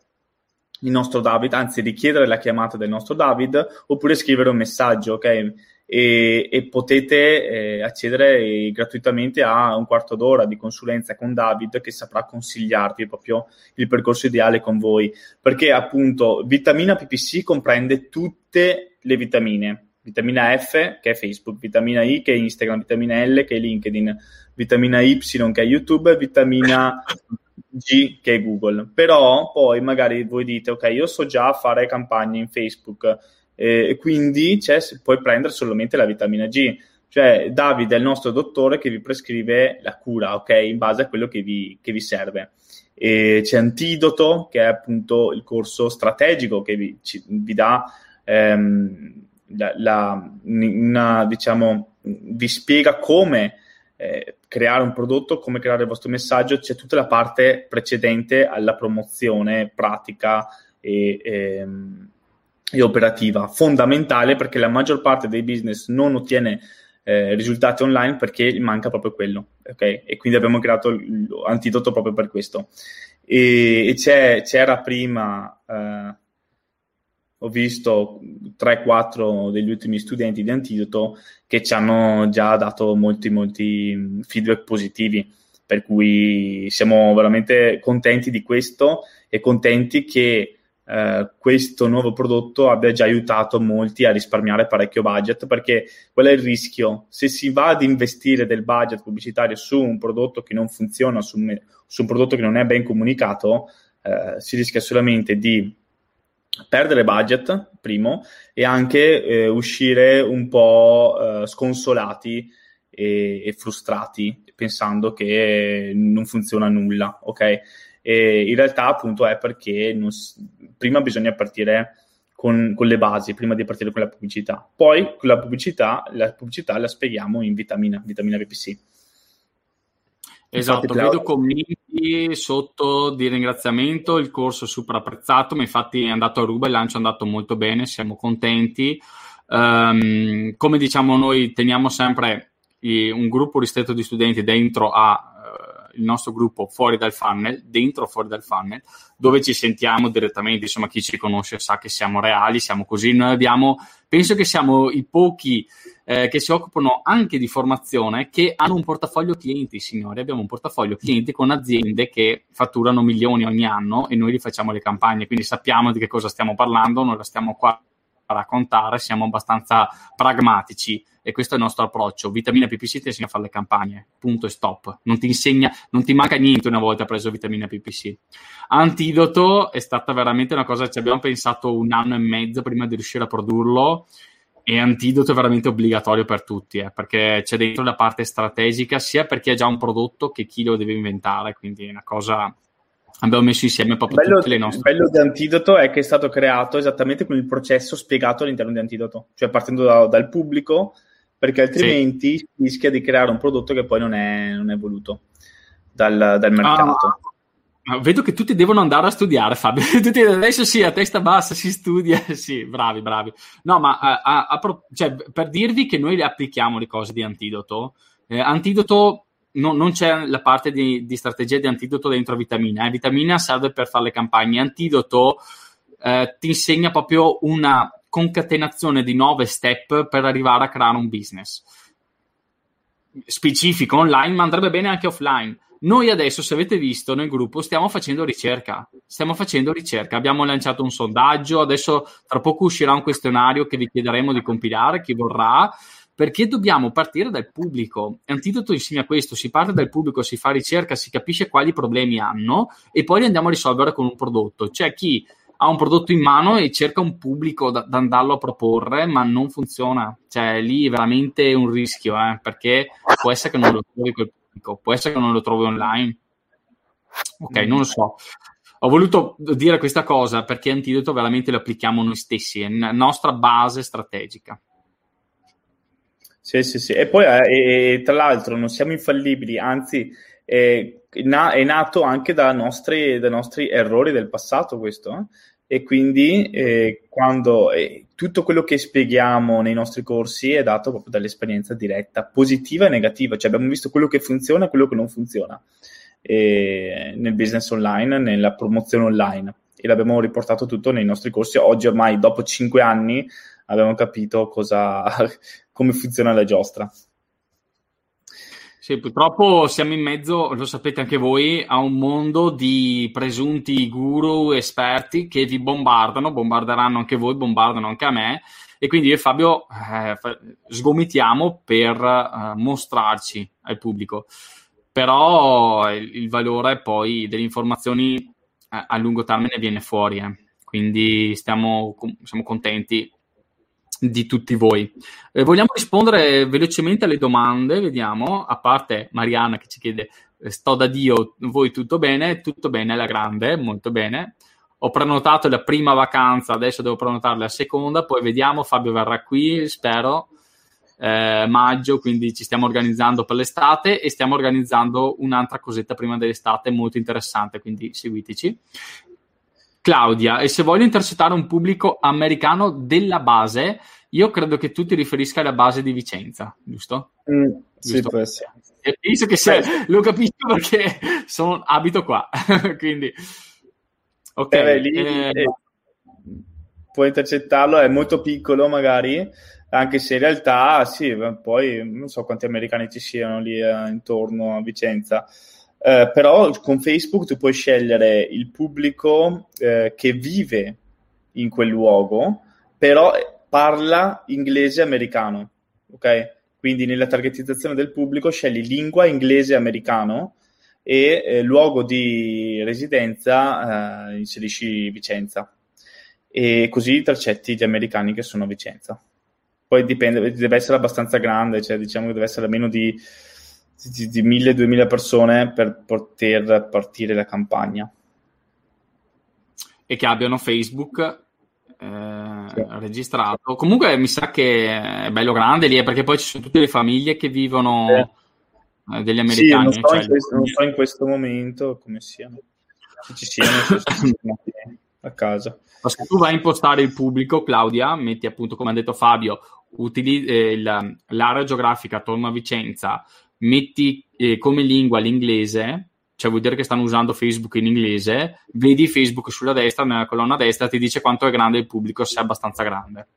il nostro David, anzi richiedere la chiamata del nostro David oppure scrivere un messaggio, ok? e, e potete eh, accedere gratuitamente a un quarto d'ora di consulenza con David che saprà consigliarvi proprio il percorso ideale con voi, perché appunto vitamina PPC comprende tutte le vitamine, vitamina F che è Facebook, vitamina I che è Instagram, vitamina L che è LinkedIn, vitamina Y che è YouTube, vitamina G che è Google. Però poi magari voi dite ok, io so già fare campagne in Facebook e quindi puoi prendere solamente la vitamina G. Cioè, Davide è il nostro dottore che vi prescrive la cura, ok? In base a quello che vi, che vi serve. E c'è Antidoto, che è appunto il corso strategico che vi, ci, vi dà ehm, la, la, una, diciamo, vi spiega come eh, creare un prodotto, come creare il vostro messaggio, c'è tutta la parte precedente alla promozione pratica e, e ehm, e operativa, fondamentale perché la maggior parte dei business non ottiene eh, risultati online perché manca proprio quello, ok? E quindi abbiamo creato l'antidoto proprio per questo. E, e c'era prima, eh, ho visto 3-4 degli ultimi studenti di antidoto che ci hanno già dato molti, molti feedback positivi, per cui siamo veramente contenti di questo e contenti che eh, questo nuovo prodotto abbia già aiutato molti a risparmiare parecchio budget, perché qual è il rischio? Se si va ad investire del budget pubblicitario su un prodotto che non funziona, su un, su un prodotto che non è ben comunicato, eh, si rischia solamente di perdere budget, primo, e anche eh, uscire un po' eh, sconsolati e, e, frustrati pensando che non funziona nulla, ok? E in realtà appunto è perché non, prima bisogna partire con, con, le basi, prima di partire con la pubblicità. Poi con la pubblicità, la pubblicità la spieghiamo in vitamina, vitamina VPC. Esatto, infatti, vedo commenti sotto di ringraziamento, il corso è super apprezzato, ma infatti è andato a ruba, il lancio è andato molto bene, siamo contenti. Um, come diciamo noi teniamo sempre un gruppo ristretto di studenti dentro a il nostro gruppo fuori dal funnel, dentro o fuori dal funnel, dove ci sentiamo direttamente, insomma chi ci conosce sa che siamo reali, siamo così, noi abbiamo, penso che siamo i pochi eh, che si occupano anche di formazione che hanno un portafoglio clienti, signori, abbiamo un portafoglio clienti con aziende che fatturano milioni ogni anno e noi li facciamo le campagne, quindi sappiamo di che cosa stiamo parlando, non la stiamo qua a raccontare, siamo abbastanza pragmatici e questo è il nostro approccio. Vitamina PPC ti insegna a fare le campagne, punto e stop. Non ti insegna, non ti manca niente una volta preso vitamina PPC. Antidoto è stata veramente una cosa, ci abbiamo pensato un anno e mezzo prima di riuscire a produrlo e antidoto è veramente obbligatorio per tutti, eh, perché c'è dentro la parte strategica sia per chi ha già un prodotto che chi lo deve inventare, quindi è una cosa abbiamo messo insieme proprio bello, tutte le nostre. Il bello di Antidoto è che è stato creato esattamente con il processo spiegato all'interno di Antidoto, cioè partendo da, dal pubblico, perché altrimenti sì. rischia di creare un prodotto che poi non è, non è voluto dal, dal mercato. Ah. Vedo che tutti devono andare a studiare, Fabio. tutti adesso sì, a testa bassa si studia. sì, bravi, bravi. No, ma a, a, a, cioè, per dirvi che noi le applichiamo le cose di Antidoto, eh, Antidoto no, non c'è la parte di, di, strategia di antidoto dentro Vitamina. Eh. Vitamina serve per fare le campagne. Antidoto eh, ti insegna proprio una concatenazione di nove step per arrivare a creare un business specifico online, ma andrebbe bene anche offline. Noi adesso, se avete visto nel gruppo, stiamo facendo ricerca. Stiamo facendo ricerca. Abbiamo lanciato un sondaggio. Adesso, tra poco uscirà un questionario che vi chiederemo di compilare. Chi vorrà perché dobbiamo partire dal pubblico. Antidoto insegna questo, si parte dal pubblico, si fa ricerca, si capisce quali problemi hanno e poi li andiamo a risolvere con un prodotto. C'è chi ha un prodotto in mano e cerca un pubblico da, da andarlo a proporre, ma non funziona. Cioè, lì è veramente un rischio, eh, perché può essere che non lo trovi quel pubblico, può essere che non lo trovi online. Ok, non lo so. Ho voluto dire questa cosa perché Antidoto veramente lo applichiamo noi stessi, è la nostra base strategica. Sì, sì, sì. E poi, eh, tra l'altro, non siamo infallibili, anzi, è, è nato anche da nostri, da nostri, errori del passato questo. Eh? E quindi eh, quando eh, tutto quello che spieghiamo nei nostri corsi è dato proprio dall'esperienza diretta, positiva e negativa. Cioè abbiamo visto quello che funziona e quello che non funziona eh, nel business online, nella promozione online. E l'abbiamo riportato tutto nei nostri corsi. Oggi ormai, dopo cinque anni, abbiamo capito cosa, come funziona la giostra. Sì, purtroppo siamo in mezzo, lo sapete anche voi, a un mondo di presunti guru esperti che vi bombardano, bombarderanno anche voi, bombardano anche a me e quindi io e Fabio eh, sgomitiamo per eh, mostrarci al pubblico. Però il, il valore poi delle informazioni eh, a lungo termine viene fuori, eh. quindi stiamo, siamo contenti di tutti voi. Eh, vogliamo rispondere velocemente alle domande, vediamo, a parte Mariana che ci chiede eh, sto da Dio, voi tutto bene? Tutto bene alla grande, molto bene. Ho prenotato la prima vacanza, adesso devo prenotare la seconda, poi vediamo, Fabio verrà qui, spero, eh, maggio, quindi ci stiamo organizzando per l'estate e stiamo organizzando un'altra cosetta prima dell'estate molto interessante, quindi seguiteci. Claudia, e se voglio intercettare un pubblico americano della base, io credo che tu ti riferisca alla base di Vicenza, giusto? Mm, giusto? Sì, essere. Penso che se, lo capisco perché sono, abito qua, quindi... Ok. Eh, lì, eh, eh, puoi intercettarlo, è molto piccolo magari, anche se in realtà sì, poi non so quanti americani ci siano lì eh, intorno a Vicenza. Eh, però con Facebook tu puoi scegliere il pubblico eh, che vive in quel luogo, però parla inglese americano, ok? Quindi nella targetizzazione del pubblico scegli lingua inglese americano e eh, luogo di residenza eh, inserisci Vicenza e così intercetti gli americani che sono a Vicenza. Poi dipende, deve essere abbastanza grande, cioè diciamo che deve essere almeno di di, di 1000-2000 persone per poter partire la campagna. E che abbiano Facebook eh, sì. registrato. Comunque mi sa che è bello grande lì, perché poi ci sono tutte le famiglie che vivono sì. eh, degli americani. Sì, non, so cioè, questo, non, so in questo momento come siano. Se ci siano, a casa. Ma se tu vai a impostare il pubblico, Claudia, metti appunto, come ha detto Fabio, utili- eh, l'area geografica attorno a Vicenza, metti eh, come lingua l'inglese, cioè vuol dire che stanno usando Facebook in inglese, vedi Facebook sulla destra, nella colonna destra, ti dice quanto è grande il pubblico, se è abbastanza grande.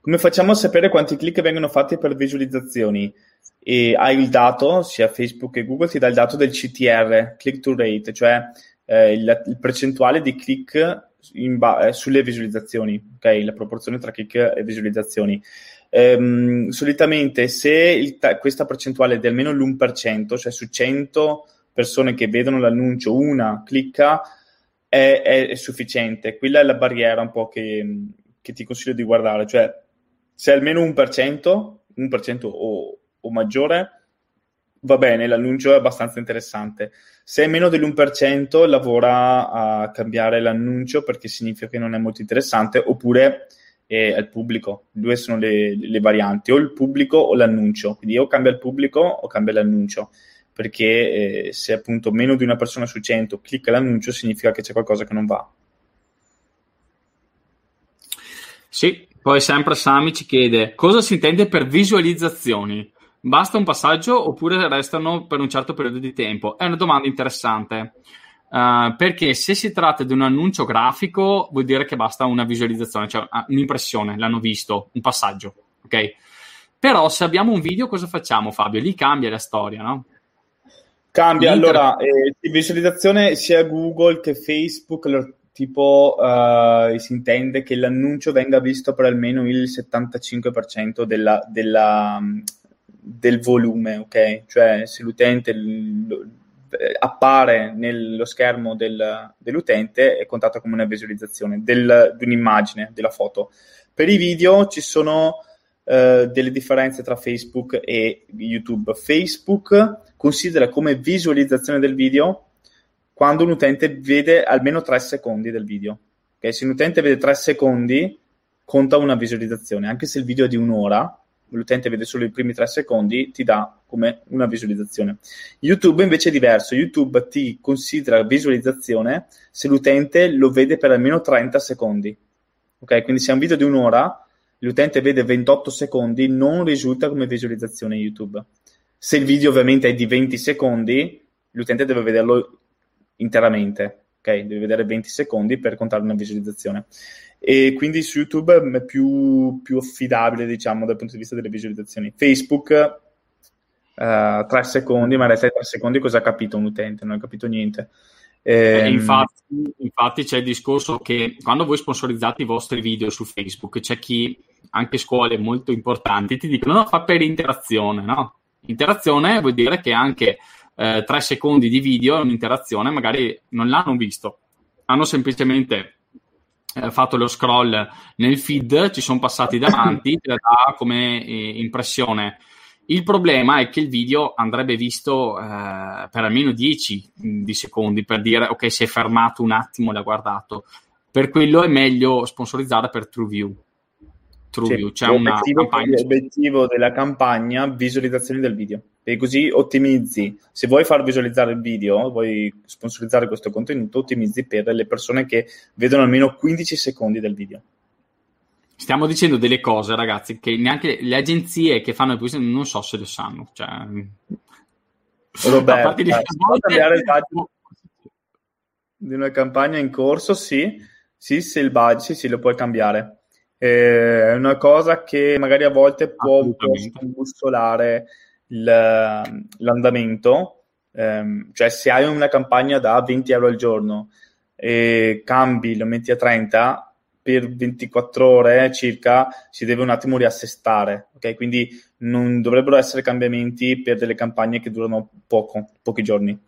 Come facciamo a sapere quanti click vengono fatti per visualizzazioni? E hai il dato, sia Facebook che Google ti dà il dato del CTR, click to rate, cioè eh, il, il, percentuale di click ba- eh, sulle visualizzazioni, ok? La proporzione tra click e visualizzazioni. Ehm, solitamente se il, questa percentuale è di almeno l'1%, cioè su 100 persone che vedono l'annuncio, una clicca, è, è, è sufficiente. Quella è la barriera un po' che, che ti consiglio di guardare, cioè se è almeno 1%, 1% o, o maggiore, va bene, l'annuncio è abbastanza interessante. Se è meno dell'1%, lavora a cambiare l'annuncio perché significa che non è molto interessante, oppure è il pubblico. Due sono le, le, varianti, o il pubblico o l'annuncio. Quindi o cambia il pubblico o cambia l'annuncio, perché eh, se appunto meno di una persona su 100 clicca l'annuncio, significa che c'è qualcosa che non va. Sì, poi sempre Sami ci chiede cosa si intende per visualizzazioni. Basta un passaggio oppure restano per un certo periodo di tempo? È una domanda interessante. Uh, perché se si tratta di un annuncio grafico vuol dire che basta una visualizzazione, cioè ah, un'impressione, l'hanno visto, un passaggio, ok? Però se abbiamo un video cosa facciamo Fabio? Lì cambia la storia, no? Cambia, L'inter... allora, eh, visualizzazione sia Google che Facebook, tipo uh, si intende che l'annuncio venga visto per almeno il 75% della, della del volume, ok? Cioè se l'utente l- appare nello schermo del, dell'utente è contata come una visualizzazione del, di un'immagine, della foto. Per i video ci sono uh, delle differenze tra Facebook e YouTube. Facebook considera come visualizzazione del video quando un utente vede almeno 3 secondi del video. Okay? Se un utente vede 3 secondi, conta una visualizzazione, anche se il video è di un'ora, l'utente vede solo i primi tre secondi, ti dà come una visualizzazione. YouTube invece è diverso, YouTube ti considera visualizzazione se l'utente lo vede per almeno 30 secondi. Ok, quindi se è un video di un'ora, l'utente vede 28 secondi, non risulta come visualizzazione YouTube. Se il video ovviamente è di 20 secondi, l'utente deve vederlo interamente, ok? Deve vedere 20 secondi per contare una visualizzazione e quindi su YouTube è più, più affidabile, diciamo, dal punto di vista delle visualizzazioni. Facebook, uh, tre secondi, ma in realtà tre secondi cosa ha capito un utente? Non ha capito niente. Eh, infatti, infatti, c'è il discorso che quando voi sponsorizzate i vostri video su Facebook, c'è chi, anche scuole molto importanti, ti dicono no, fa per interazione, no? Interazione vuol dire che anche eh, tre secondi di video è un'interazione, magari non l'hanno visto, hanno semplicemente eh, fatto lo scroll nel feed, ci sono passati davanti, te la dà come eh, impressione. Il problema è che il video andrebbe visto eh, per almeno 10 mm, di secondi per dire ok, si è fermato un attimo e l'ha guardato. Per quello è meglio sponsorizzare per TrueView. TrueView, sì, c'è una campagna. L'obiettivo della campagna visualizzazioni del video e così ottimizzi. Se vuoi far visualizzare il video, vuoi sponsorizzare questo contenuto, ottimizzi per le persone che vedono almeno 15 secondi del video. Stiamo dicendo delle cose, ragazzi, che neanche le agenzie che fanno il pubblicità non so se le sanno. Cioè... Roberto, a di cambiare il budget di una campagna in corso, sì, sì, se il budget, sì, sì, lo puoi cambiare. Eh, è una cosa che magari a volte può, può bussolare il, l'andamento, ehm, cioè se hai una campagna da 20 euro al giorno e cambi, lo metti a 30, per 24 ore circa si deve un attimo riassestare, ok? Quindi non dovrebbero essere cambiamenti per delle campagne che durano poco, pochi giorni.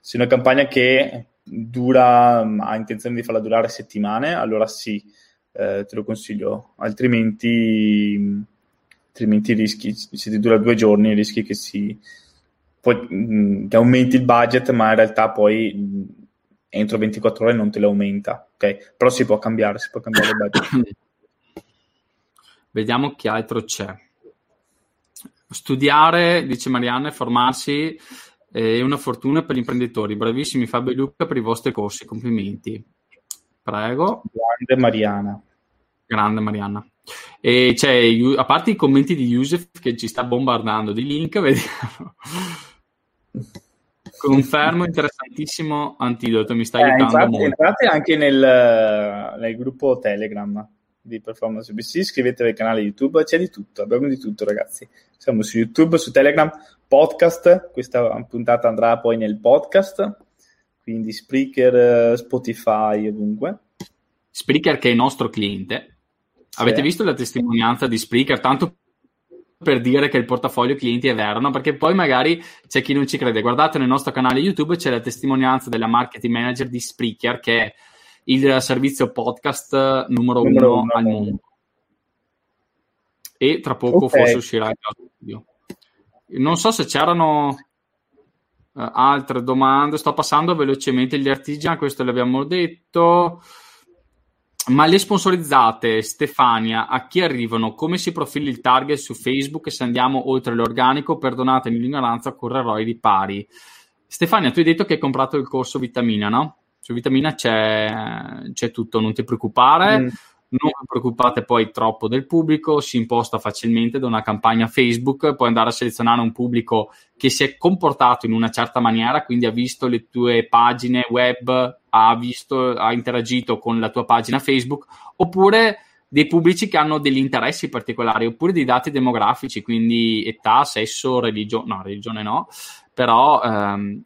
Se una campagna che dura, ha intenzione di farla durare settimane, allora sì, eh, te lo consiglio, altrimenti altrimenti rischi, se ti dura due giorni, rischi che si poi, mh, che aumenti il budget, ma in realtà poi mh, entro 24 ore non te lo aumenta, ok? Però si può cambiare, si può cambiare il budget. Vediamo che altro c'è. Studiare, dice Marianne, formarsi è una fortuna per gli imprenditori. Bravissimi Fabio e Luca per i vostri corsi, complimenti. Prego. Grande Mariana. Grande Marianna. E c'è, a parte i commenti di Yusef che ci sta bombardando di link, vediamo. Confermo, interessantissimo antidoto, mi sta eh, aiutando infatti, molto. Entrate anche nel, nel, gruppo Telegram di Performance UBC, iscrivetevi al canale YouTube, c'è di tutto, abbiamo di tutto ragazzi. Siamo su YouTube, su Telegram, podcast, questa puntata andrà poi nel podcast, quindi Spreaker, Spotify, ovunque. Spreaker che è il nostro cliente, Avete visto la testimonianza di Spreaker? Tanto per dire che il portafoglio clienti è vero, no? Perché poi magari c'è chi non ci crede. Guardate nel nostro canale YouTube c'è la testimonianza della marketing manager di Spreaker, che è il servizio podcast numero, numero uno, uno al mondo. e tra poco okay. forse uscirà il video. Non so se c'erano uh, altre domande, sto passando velocemente gli artigiani, questo l'abbiamo detto. Ma le sponsorizzate, Stefania, a chi arrivano? Come si profila il target su Facebook? Se andiamo oltre l'organico, perdonatemi l'ignoranza, correrò i ripari. Stefania, tu hai detto che hai comprato il corso Vitamina, no? Su Vitamina c'è, c'è tutto, non ti preoccupare. Mm non preoccupate poi troppo del pubblico, si imposta facilmente da una campagna Facebook, puoi andare a selezionare un pubblico che si è comportato in una certa maniera, quindi ha visto le tue pagine web, ha, visto, ha interagito con la tua pagina Facebook, oppure dei pubblici che hanno degli interessi particolari, oppure dei dati demografici, quindi età, sesso, religione, no, religione no, però ehm,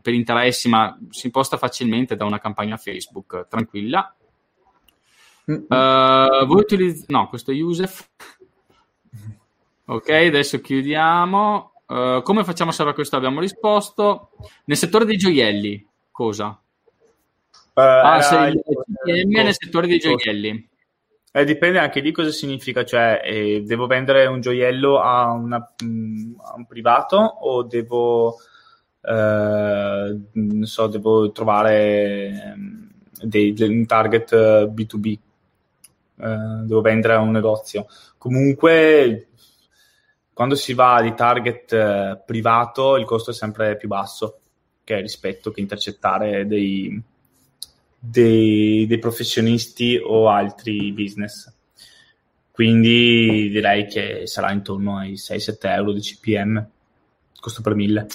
per interessi, ma si imposta facilmente da una campagna Facebook, tranquilla Uh, voi utilizzate... No, questo è Yusef. Ok, adesso chiudiamo. Uh, come facciamo a sapere questo? Abbiamo risposto. Nel settore dei gioielli, cosa? Uh, ah, sei il CM nel settore dei gioielli. Eh, dipende anche di cosa significa, cioè eh, devo vendere un gioiello a, una, mm, a un privato o devo, eh, non so, devo trovare um, dei, un target B2B? Eh, devo vendere a un negozio. Comunque, quando si va di target eh, privato, il costo è sempre più basso che rispetto che intercettare dei, dei, dei professionisti o altri business. Quindi direi che sarà intorno ai 6-7 euro di CPM, costo per mille.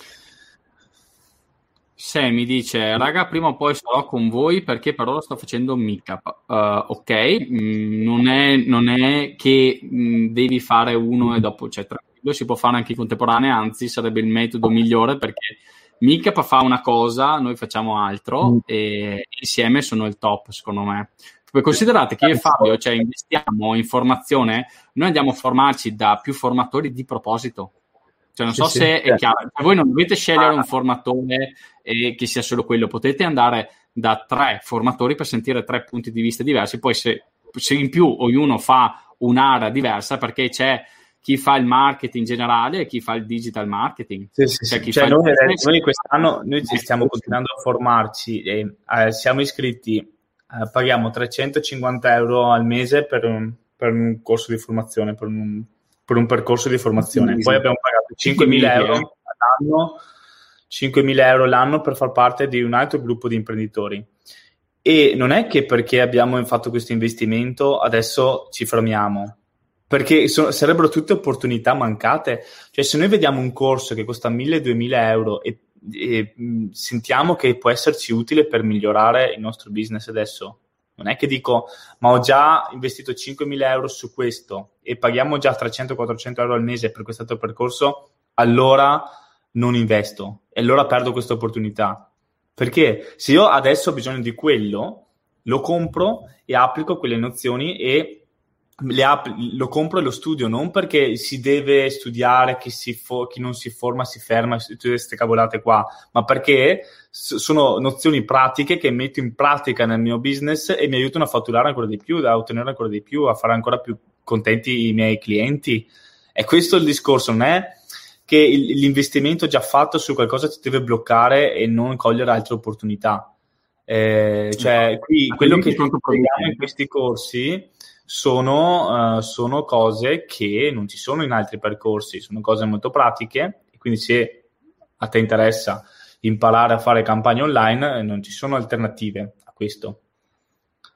Se mi dice, raga, prima o poi sarò con voi perché per ora sto facendo meetup. Uh, ok, mm, non, è, non, è, che mm, devi fare uno e dopo, cioè tranquillo, si può fare anche in contemporanea, anzi sarebbe il metodo migliore perché meetup fa una cosa, noi facciamo altro mm. e insieme sono il top secondo me. Considerate che io e Fabio, cioè investiamo in formazione, noi andiamo a formarci da più formatori di proposito cioè, non so sì, se sì, è certo. chiaro. Voi non dovete scegliere un formatore eh, che sia solo quello, potete andare da tre formatori per sentire tre punti di vista diversi. Poi, se, se in più ognuno fa un'area diversa, perché c'è chi fa il marketing generale e chi fa il digital marketing. Sì, sì, cioè, cioè noi, noi, quest'anno noi stiamo continuando a formarci e eh, siamo iscritti, eh, paghiamo 350 euro al mese per un, per un corso di formazione, per un, per un percorso di formazione. Poi abbiamo pagato 5.000 euro all'anno, 5.000 euro l'anno per far parte di un altro gruppo di imprenditori. E non è che perché abbiamo fatto questo investimento adesso ci fermiamo, perché so, sarebbero tutte opportunità mancate. Cioè, se noi vediamo un corso che costa 1.000-2.000 euro e, e mh, sentiamo che può esserci utile per migliorare il nostro business adesso, non è che dico, ma ho già investito 5.000 euro su questo e paghiamo già 300-400 euro al mese per questo percorso, allora non investo e allora perdo questa opportunità. Perché se io adesso ho bisogno di quello, lo compro e applico quelle nozioni e app- lo compro e lo studio non perché si deve studiare, chi, si fo- chi non si forma si ferma, tutte queste cavolate qua, ma perché s- sono nozioni pratiche che metto in pratica nel mio business e mi aiutano a fatturare ancora di più, a ottenere ancora di più, a fare ancora più contenti i miei clienti. E questo è il discorso, non è che il- l'investimento già fatto su qualcosa ti deve bloccare e non cogliere altre opportunità. Eh, cioè, qui quello che spieghiamo in questi corsi sono, uh, sono cose che non ci sono in altri percorsi, sono cose molto pratiche e quindi se a te interessa imparare a fare campagne online non ci sono alternative a questo.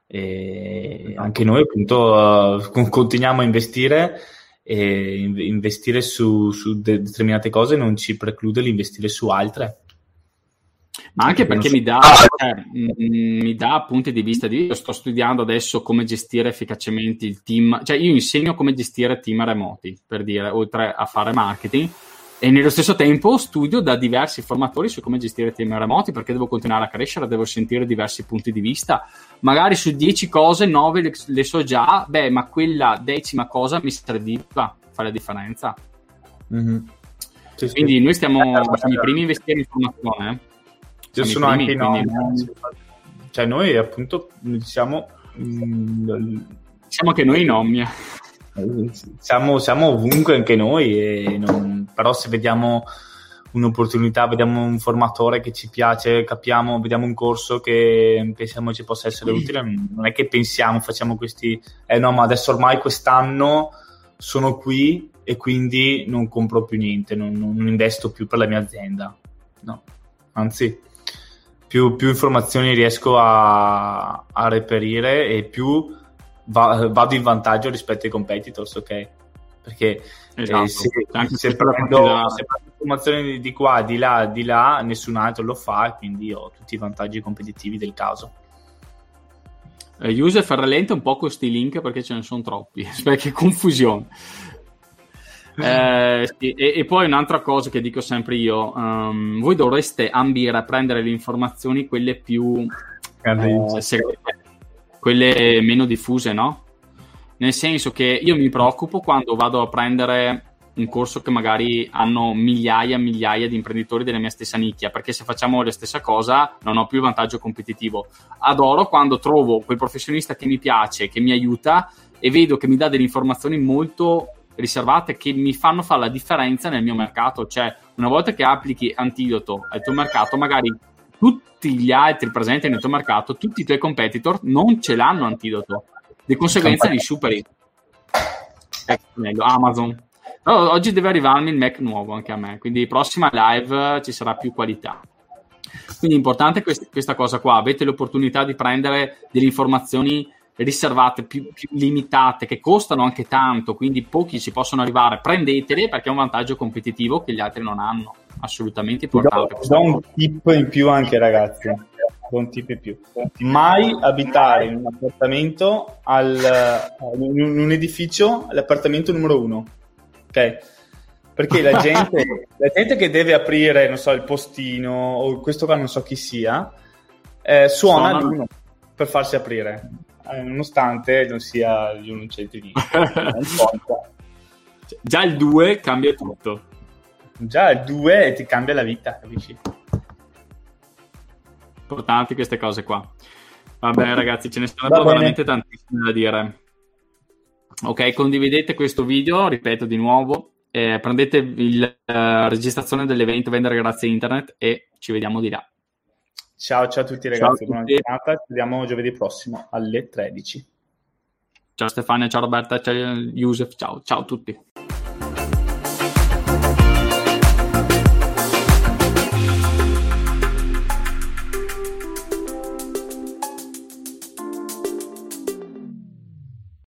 E esatto. anche noi appunto uh, continuiamo a investire e investire su, su de- determinate cose non ci preclude l'investire su altre ma anche perché mi dà, cioè, mi dà punti di vista di io sto studiando adesso come gestire efficacemente il team, cioè io insegno come gestire team remoti, per dire, oltre a fare marketing, e nello stesso tempo studio da diversi formatori su come gestire team remoti perché devo continuare a crescere, devo sentire diversi punti di vista. Magari su 10 cose, 9 le, le, so già, beh, ma quella decima cosa mi serviva a fare la differenza. Mm-hmm. Sì, Quindi sì. noi stiamo, eh, siamo i primi a investire in formazione. Ci sono primi, anche i nomi. Cioè noi appunto siamo... Mm, siamo anche noi in Omnia. siamo, siamo ovunque anche noi, non, però se vediamo un'opportunità, vediamo un formatore che ci piace, capiamo, vediamo un corso che pensiamo ci possa essere utile, non è che pensiamo, facciamo questi, eh no, ma adesso ormai quest'anno sono qui e quindi non compro più niente, non, non investo più per la mia azienda. No, anzi, più, più informazioni riesco a, a, reperire e più va, vado in vantaggio rispetto ai competitors, ok? Perché eh, esatto. eh, se, se, prendo, se, prendo, informazioni di qua, di là, di là, nessun altro lo fa, quindi ho tutti i vantaggi competitivi del caso. Eh, user rallenta un po' questi link perché ce ne sono troppi, perché confusione. Eh, sì, e, e, poi un'altra cosa che dico sempre io, um, voi dovreste ambire a prendere le informazioni quelle più eh, segrete, quelle meno diffuse, no? Nel senso che io mi preoccupo quando vado a prendere un corso che magari hanno migliaia e migliaia di imprenditori della mia stessa nicchia, perché se facciamo la stessa cosa non ho più vantaggio competitivo. Adoro quando trovo quel professionista che mi piace, che mi aiuta e vedo che mi dà delle informazioni molto riservate che mi fanno fare la differenza nel mio mercato. Cioè, una volta che applichi antidoto al tuo mercato, magari tutti gli altri presenti nel tuo mercato, tutti i tuoi competitor non ce l'hanno antidoto. Di conseguenza li superi. Ecco, meglio, Amazon. Però oggi deve arrivarmi il Mac nuovo anche a me, quindi prossima live ci sarà più qualità. Quindi è importante quest- questa cosa qua, avete l'opportunità di prendere delle informazioni riservate, più, più, limitate, che costano anche tanto, quindi pochi ci possono arrivare, prendetele perché è un vantaggio competitivo che gli altri non hanno. Assolutamente importante. Do, do un tip in più anche ragazzi. Un tip in più. Mai abitare in un appartamento, al, in un edificio, all'appartamento numero uno. Ok? Perché la gente, la gente che deve aprire, non so, il postino o questo qua non so chi sia, eh, suona, suona. l'uno per farsi aprire eh, nonostante non sia gli un di Già il 2 cambia tutto. Già il 2 ti cambia la vita, capisci? Importanti queste cose qua. Vabbè ragazzi, ce ne sarebbero veramente tantissime da dire. Ok, condividete questo video, ripeto di nuovo, eh, prendete la uh, registrazione dell'evento Vendere grazie a internet e ci vediamo di là. Ciao, ciao a tutti ragazzi, ciao buona giornata, ci vediamo giovedì prossimo alle 13. Ciao Stefania, ciao Roberta, ciao Yusef, ciao, ciao a tutti.